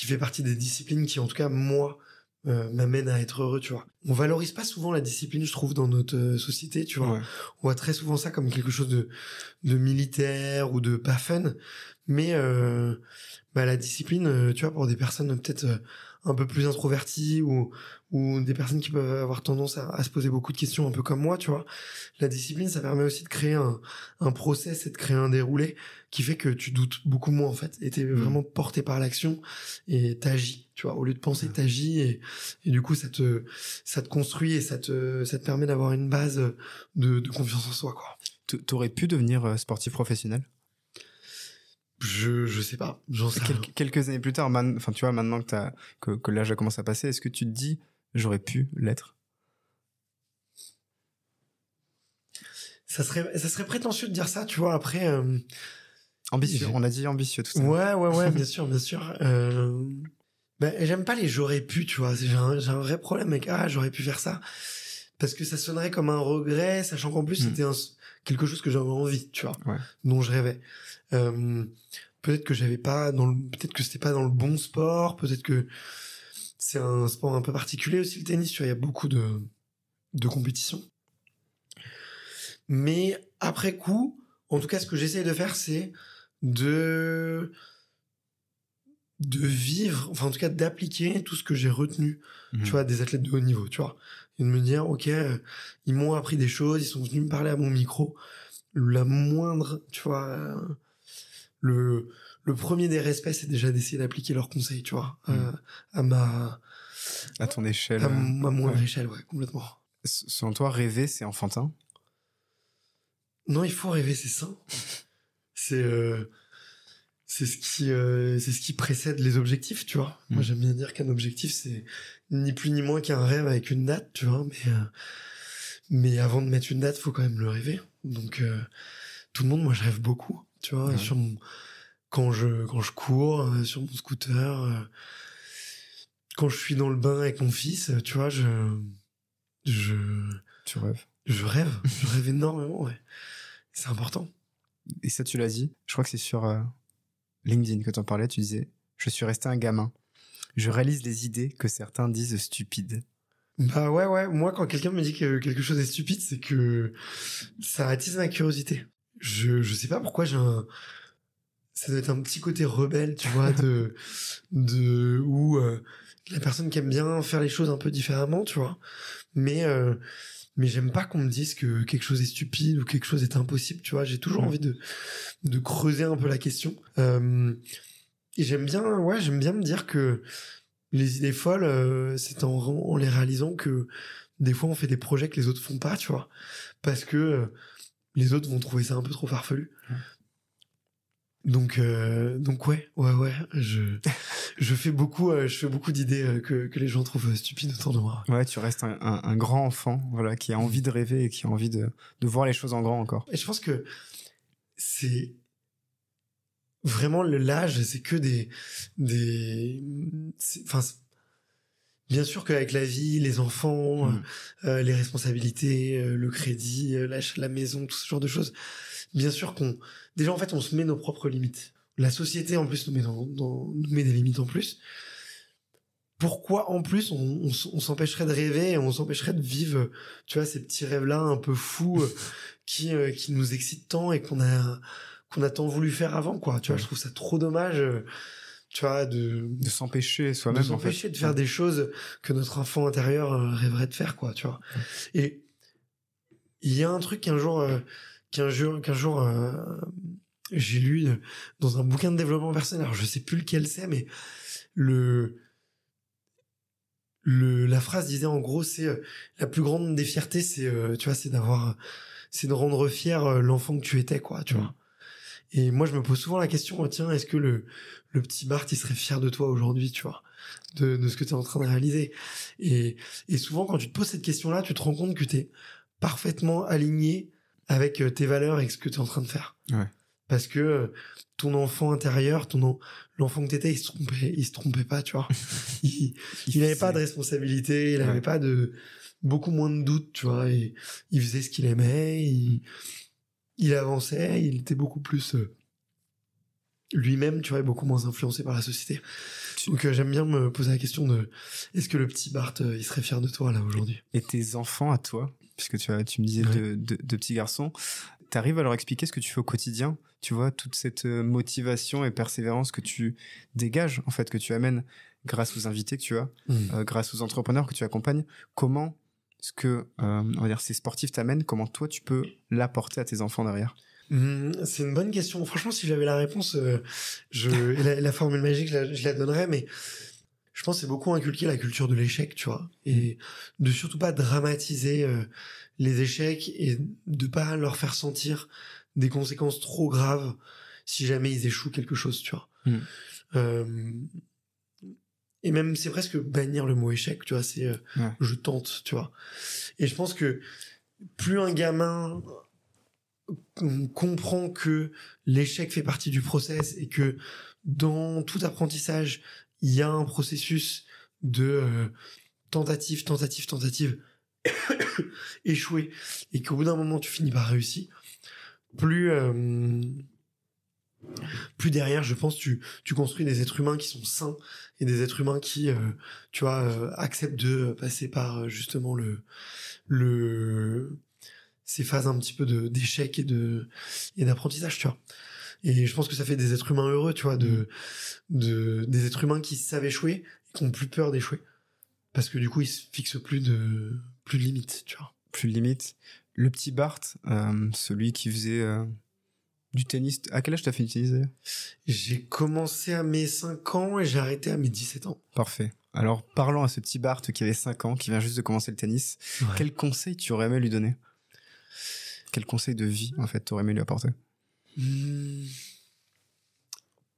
qui fait partie des disciplines qui en tout cas moi euh, m'amène à être heureux, tu vois. On valorise pas souvent la discipline, je trouve, dans notre euh, société, tu vois. On voit très souvent ça comme quelque chose de, de militaire ou de pas fun. Mais euh, bah, la discipline, tu vois, pour des personnes peut-être un peu plus introvertis ou ou des personnes qui peuvent avoir tendance à, se poser beaucoup de questions un peu comme moi, tu vois. La discipline, ça permet aussi de créer un, un process et de créer un déroulé qui fait que tu doutes beaucoup moins en fait et t'es mmh. vraiment porté par l'action et t'agis, tu vois. Au lieu de penser, t'agis et, et du coup ça te ça te construit et ça te ça te permet d'avoir une base de, de confiance en soi, quoi. T'aurais pu devenir euh, sportif professionnel? Je, je sais pas. J'en sais Quelques années plus tard, enfin, tu vois, maintenant que, as, que, que l'âge a commencé à passer, est-ce que tu te dis, j'aurais pu l'être ça serait, ça serait prétentieux de dire ça, tu vois. Après, euh, ambitieux. On a dit ambitieux tout ça. Ouais, ouais, ouais, bien sûr, bien sûr. Euh, ben, j'aime pas les j'aurais pu, tu vois. J'ai un, un, vrai problème avec ah j'aurais pu faire ça parce que ça sonnerait comme un regret, sachant qu'en plus hmm. c'était quelque chose que j'avais envie, tu vois, dont je rêvais. Euh, peut-être que j'avais pas dans le, peut-être que c'était pas dans le bon sport, peut-être que c'est un sport un peu particulier aussi le tennis, tu vois, il y a beaucoup de de compétitions. Mais après coup, en tout cas, ce que j'essaye de faire, c'est de de vivre, enfin en tout cas d'appliquer tout ce que j'ai retenu, mhm. tu vois, des athlètes de haut niveau, tu vois, et de me dire, ok, ils m'ont appris des choses, ils sont venus me parler à mon micro, la moindre, tu vois, le, le premier des respects, c'est déjà d'essayer d'appliquer leurs conseils, tu vois, à, mm. ma... À ton échelle. À, ma moindre échelle, ouais, complètement. Selon toi, rêver, c'est enfantin? Non, il faut rêver, c'est sain. c'est... Euh, c'est ce qui euh, c'est ce qui précède les objectifs tu vois moi mm. j'aime bien dire qu'un objectif c'est ni plus ni moins qu'un rêve avec une date tu vois mais euh, mais avant de mettre une date faut quand même le rêver donc tout le monde moi je rêve beaucoup tu vois, sur mon, quand je quand je cours euh, sur mon scooter, euh, quand je suis dans le bain avec mon fils, tu vois, je je tu rêves. Je rêve, je rêve énormément, ouais. C'est important. Et ça, tu l'as dit. Je crois que c'est sur euh, LinkedIn que tu en parlais. Tu disais, je suis resté un gamin. Je réalise les idées que certains disent stupides. Bah ouais, ouais. Moi, quand quelqu'un me dit que quelque chose est stupide, c'est que ça attise ma curiosité je je sais pas pourquoi j'ai un ça doit être un petit côté rebelle tu vois de de où euh, la personne qui aime bien faire les choses un peu différemment tu vois. Mais euh, mais j'aime pas qu'on me dise que quelque chose est stupide ou quelque chose est impossible tu vois. J'ai toujours envie de de creuser un peu la question. Euh, et j'aime bien ouais j'aime bien me dire que les idées folles c'est en, en les réalisant que des fois on fait des projets que les autres font pas tu vois. Parce que les autres vont trouver ça un peu trop farfelu. Donc, euh, donc ouais, ouais, ouais, je, je fais beaucoup, euh, je fais beaucoup d'idées euh, que, que les gens trouvent stupides autour de moi. Ouais, tu restes un, un, grand enfant, voilà, qui a envie de rêver et qui a envie de, de voir les choses en grand encore. Et je pense que c'est vraiment l'âge, c'est que des, des, enfin, Bien sûr qu'avec la vie, les enfants, mm. euh, les responsabilités, euh, le crédit, euh, la, maison, tout ce genre de choses, bien sûr qu'on... Déjà, en fait, on se met nos propres limites. La société, en plus, nous met, dans, nous met des limites en plus. Pourquoi, en plus, on, on, s'empêcherait de rêver et on s'empêcherait de vivre, tu vois, ces petits rêves-là un peu fous qui, qui nous excitent tant et qu'on a, qu'on a tant voulu faire avant, quoi. Tu vois, je trouve ça trop dommage tu vois, de, de s'empêcher soi-même. De s'empêcher de faire des choses que notre enfant intérieur euh, rêverait de faire, quoi, tu vois. Et il y a un truc qu'un jour, euh, qu'un jour, qu'un jour, euh, j'ai lu dans un bouquin de développement personnel. Alors je sais plus lequel c'est, mais le, le, la phrase disait en gros, c'est la plus grande des fiertés, c'est, tu vois, c'est d'avoir, c'est de rendre fier l'enfant que tu étais, quoi, tu vois. Et moi, je me pose souvent la question, tiens, est-ce que le, le petit Bart, il serait fier de toi aujourd'hui, tu vois, de, de ce que tu es en train de réaliser? Et, et souvent, quand tu te poses cette question-là, tu te rends compte que tu es parfaitement aligné avec euh, tes valeurs et ce que tu es en train de faire. Ouais. Parce que euh, ton enfant intérieur, ton l'enfant que t'étais, il se trompait, il se trompait pas, tu vois. il, n'avait pas de responsabilité, il n'avait pas de beaucoup moins de doutes, tu vois. Et il faisait ce qu'il aimait, il, il avançait, il était beaucoup plus euh, lui-même, tu vois, beaucoup moins influencé par la société. Donc euh, j'aime bien me poser la question de est-ce que le petit Bart, euh, il serait fier de toi là aujourd'hui? Et tes enfants à toi, puisque tu, as, tu me disais de, de, petits garçons, t'arrives à leur expliquer ce que tu fais au quotidien, tu vois, toute cette euh, motivation et persévérance que tu dégages, en fait, que tu amènes grâce aux invités que tu as, Mm. euh, grâce aux entrepreneurs que tu accompagnes. Comment ce que, euh, on va dire, ces sportifs t'amènent, comment toi tu peux l'apporter à tes enfants derrière? Hmm, c'est une bonne question. Franchement, si j'avais la réponse, euh, je, et la, la formule magique, je la, je la donnerais, mais je pense que c'est beaucoup inculquer la culture de l'échec, tu vois, et de surtout pas dramatiser euh, les échecs et de pas leur faire sentir des conséquences trop graves si jamais ils échouent quelque chose, tu vois. Mm. Euh, et même, c'est presque bannir le mot échec, tu vois, c'est euh, Ouais. je tente, tu vois. Et je pense que plus un gamin comprend que l'échec fait partie du process et que dans tout apprentissage, il y a un processus de euh, tentative, tentative, tentative, échouer, et qu'au bout d'un moment, tu finis par réussir, plus, euh, plus derrière, je pense, tu, tu construis des êtres humains qui sont sains et des êtres humains qui, euh, tu vois, euh, acceptent de passer par euh, justement le, le, ces phases un petit peu d'échec et de et d'apprentissage tu vois et je pense que ça fait des êtres humains heureux tu vois de de des êtres humains qui savent échouer et qui ont plus peur d'échouer parce que du coup ils se fixent plus de plus de limites tu vois Plus limite. Le petit Bart, euh, celui qui faisait euh, du tennis. À quel âge t'as fait du tennis j'ai commencé à mes 5 ans et j'ai arrêté à mes 17 ans Parfait. Alors, parlons à ce petit Bart qui avait 5 ans, qui vient juste de commencer le tennis. Quel conseil tu aurais aimé lui donner? Quel conseil de vie, en fait, t'aurais aimé lui apporter? Hmm.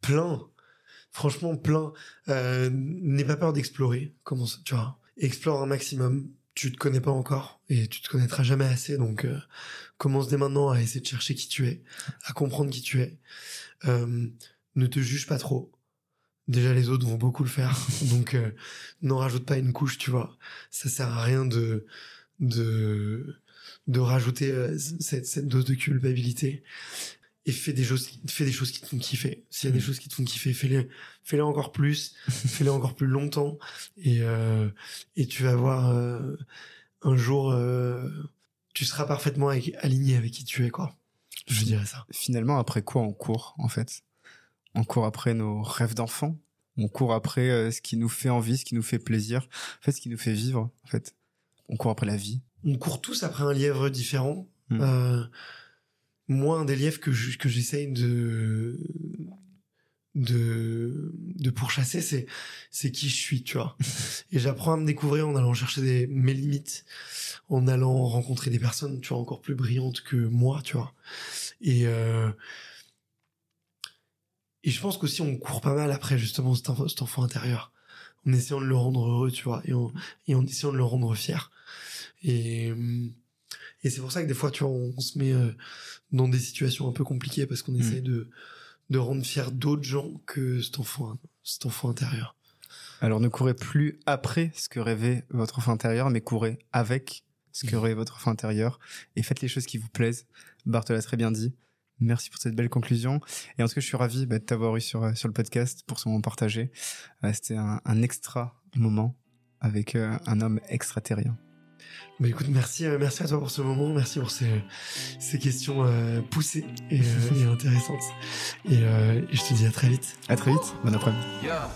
plein. Franchement plein. Euh, n'aie pas peur d'explorer. Comment ça, tu vois. Explore un maximum. Tu te connais pas encore et tu te connaîtras jamais assez. Donc euh, commence dès maintenant à essayer de chercher qui tu es à comprendre qui tu es. Euh, ne te juge pas trop. Déjà les autres vont beaucoup le faire. Donc euh, n'en rajoute pas une couche tu vois. Ça sert à rien de de de rajouter euh, cette, cette dose de culpabilité et fais des choses fais des choses qui te font kiffer s'il y a des Mm. choses qui te font kiffer fais-les fais-les encore plus fais-les encore plus longtemps et euh, et tu vas voir euh, un jour euh, tu seras parfaitement avec- aligné avec qui tu es quoi je dirais ça Finalement, après quoi on court, en fait? On court après nos rêves d'enfant? On court après euh, ce qui nous fait envie, ce qui nous fait plaisir, en fait, ce qui nous fait vivre, en fait? On court après la vie. on court tous après un lièvre différent. Mm. Moi, un des lièvres que je- que j'essaye de de de pourchasser, c'est c'est qui je suis, tu vois. Et j'apprends à me découvrir en allant chercher des, mes limites, en allant rencontrer des personnes, tu vois, encore plus brillantes que moi, tu vois. Et euh, et je pense qu'aussi on court pas mal après justement cet enfant, cet enfant intérieur, en essayant de le rendre heureux, tu vois, et en, et en essayant de le rendre fier. Et, euh, et c'est pour ça que des fois, tu vois, on, on se met euh, dans des situations un peu compliquées parce qu'on Mm. essaie de, de rendre fier d'autres gens que cet enfant, cet enfant intérieur. Alors, ne courez plus après ce que rêvait votre enfant intérieur, mais courez avec ce que Mhm. rêvait votre enfant intérieur et faites les choses qui vous plaisent. Bart l'a très bien dit. Merci pour cette belle conclusion. Et en tout cas, je suis ravi bah, de t'avoir eu sur, euh, sur le podcast pour ce moment partagé. Euh, C'était un, un extra moment avec euh, un homme extraterrien. Bah écoute, merci, euh, merci à toi pour ce moment, merci pour ces, ces questions euh, poussées et, euh, et intéressantes. Et, euh, et je te dis à très vite. À très vite. Bon après-midi. Yeah.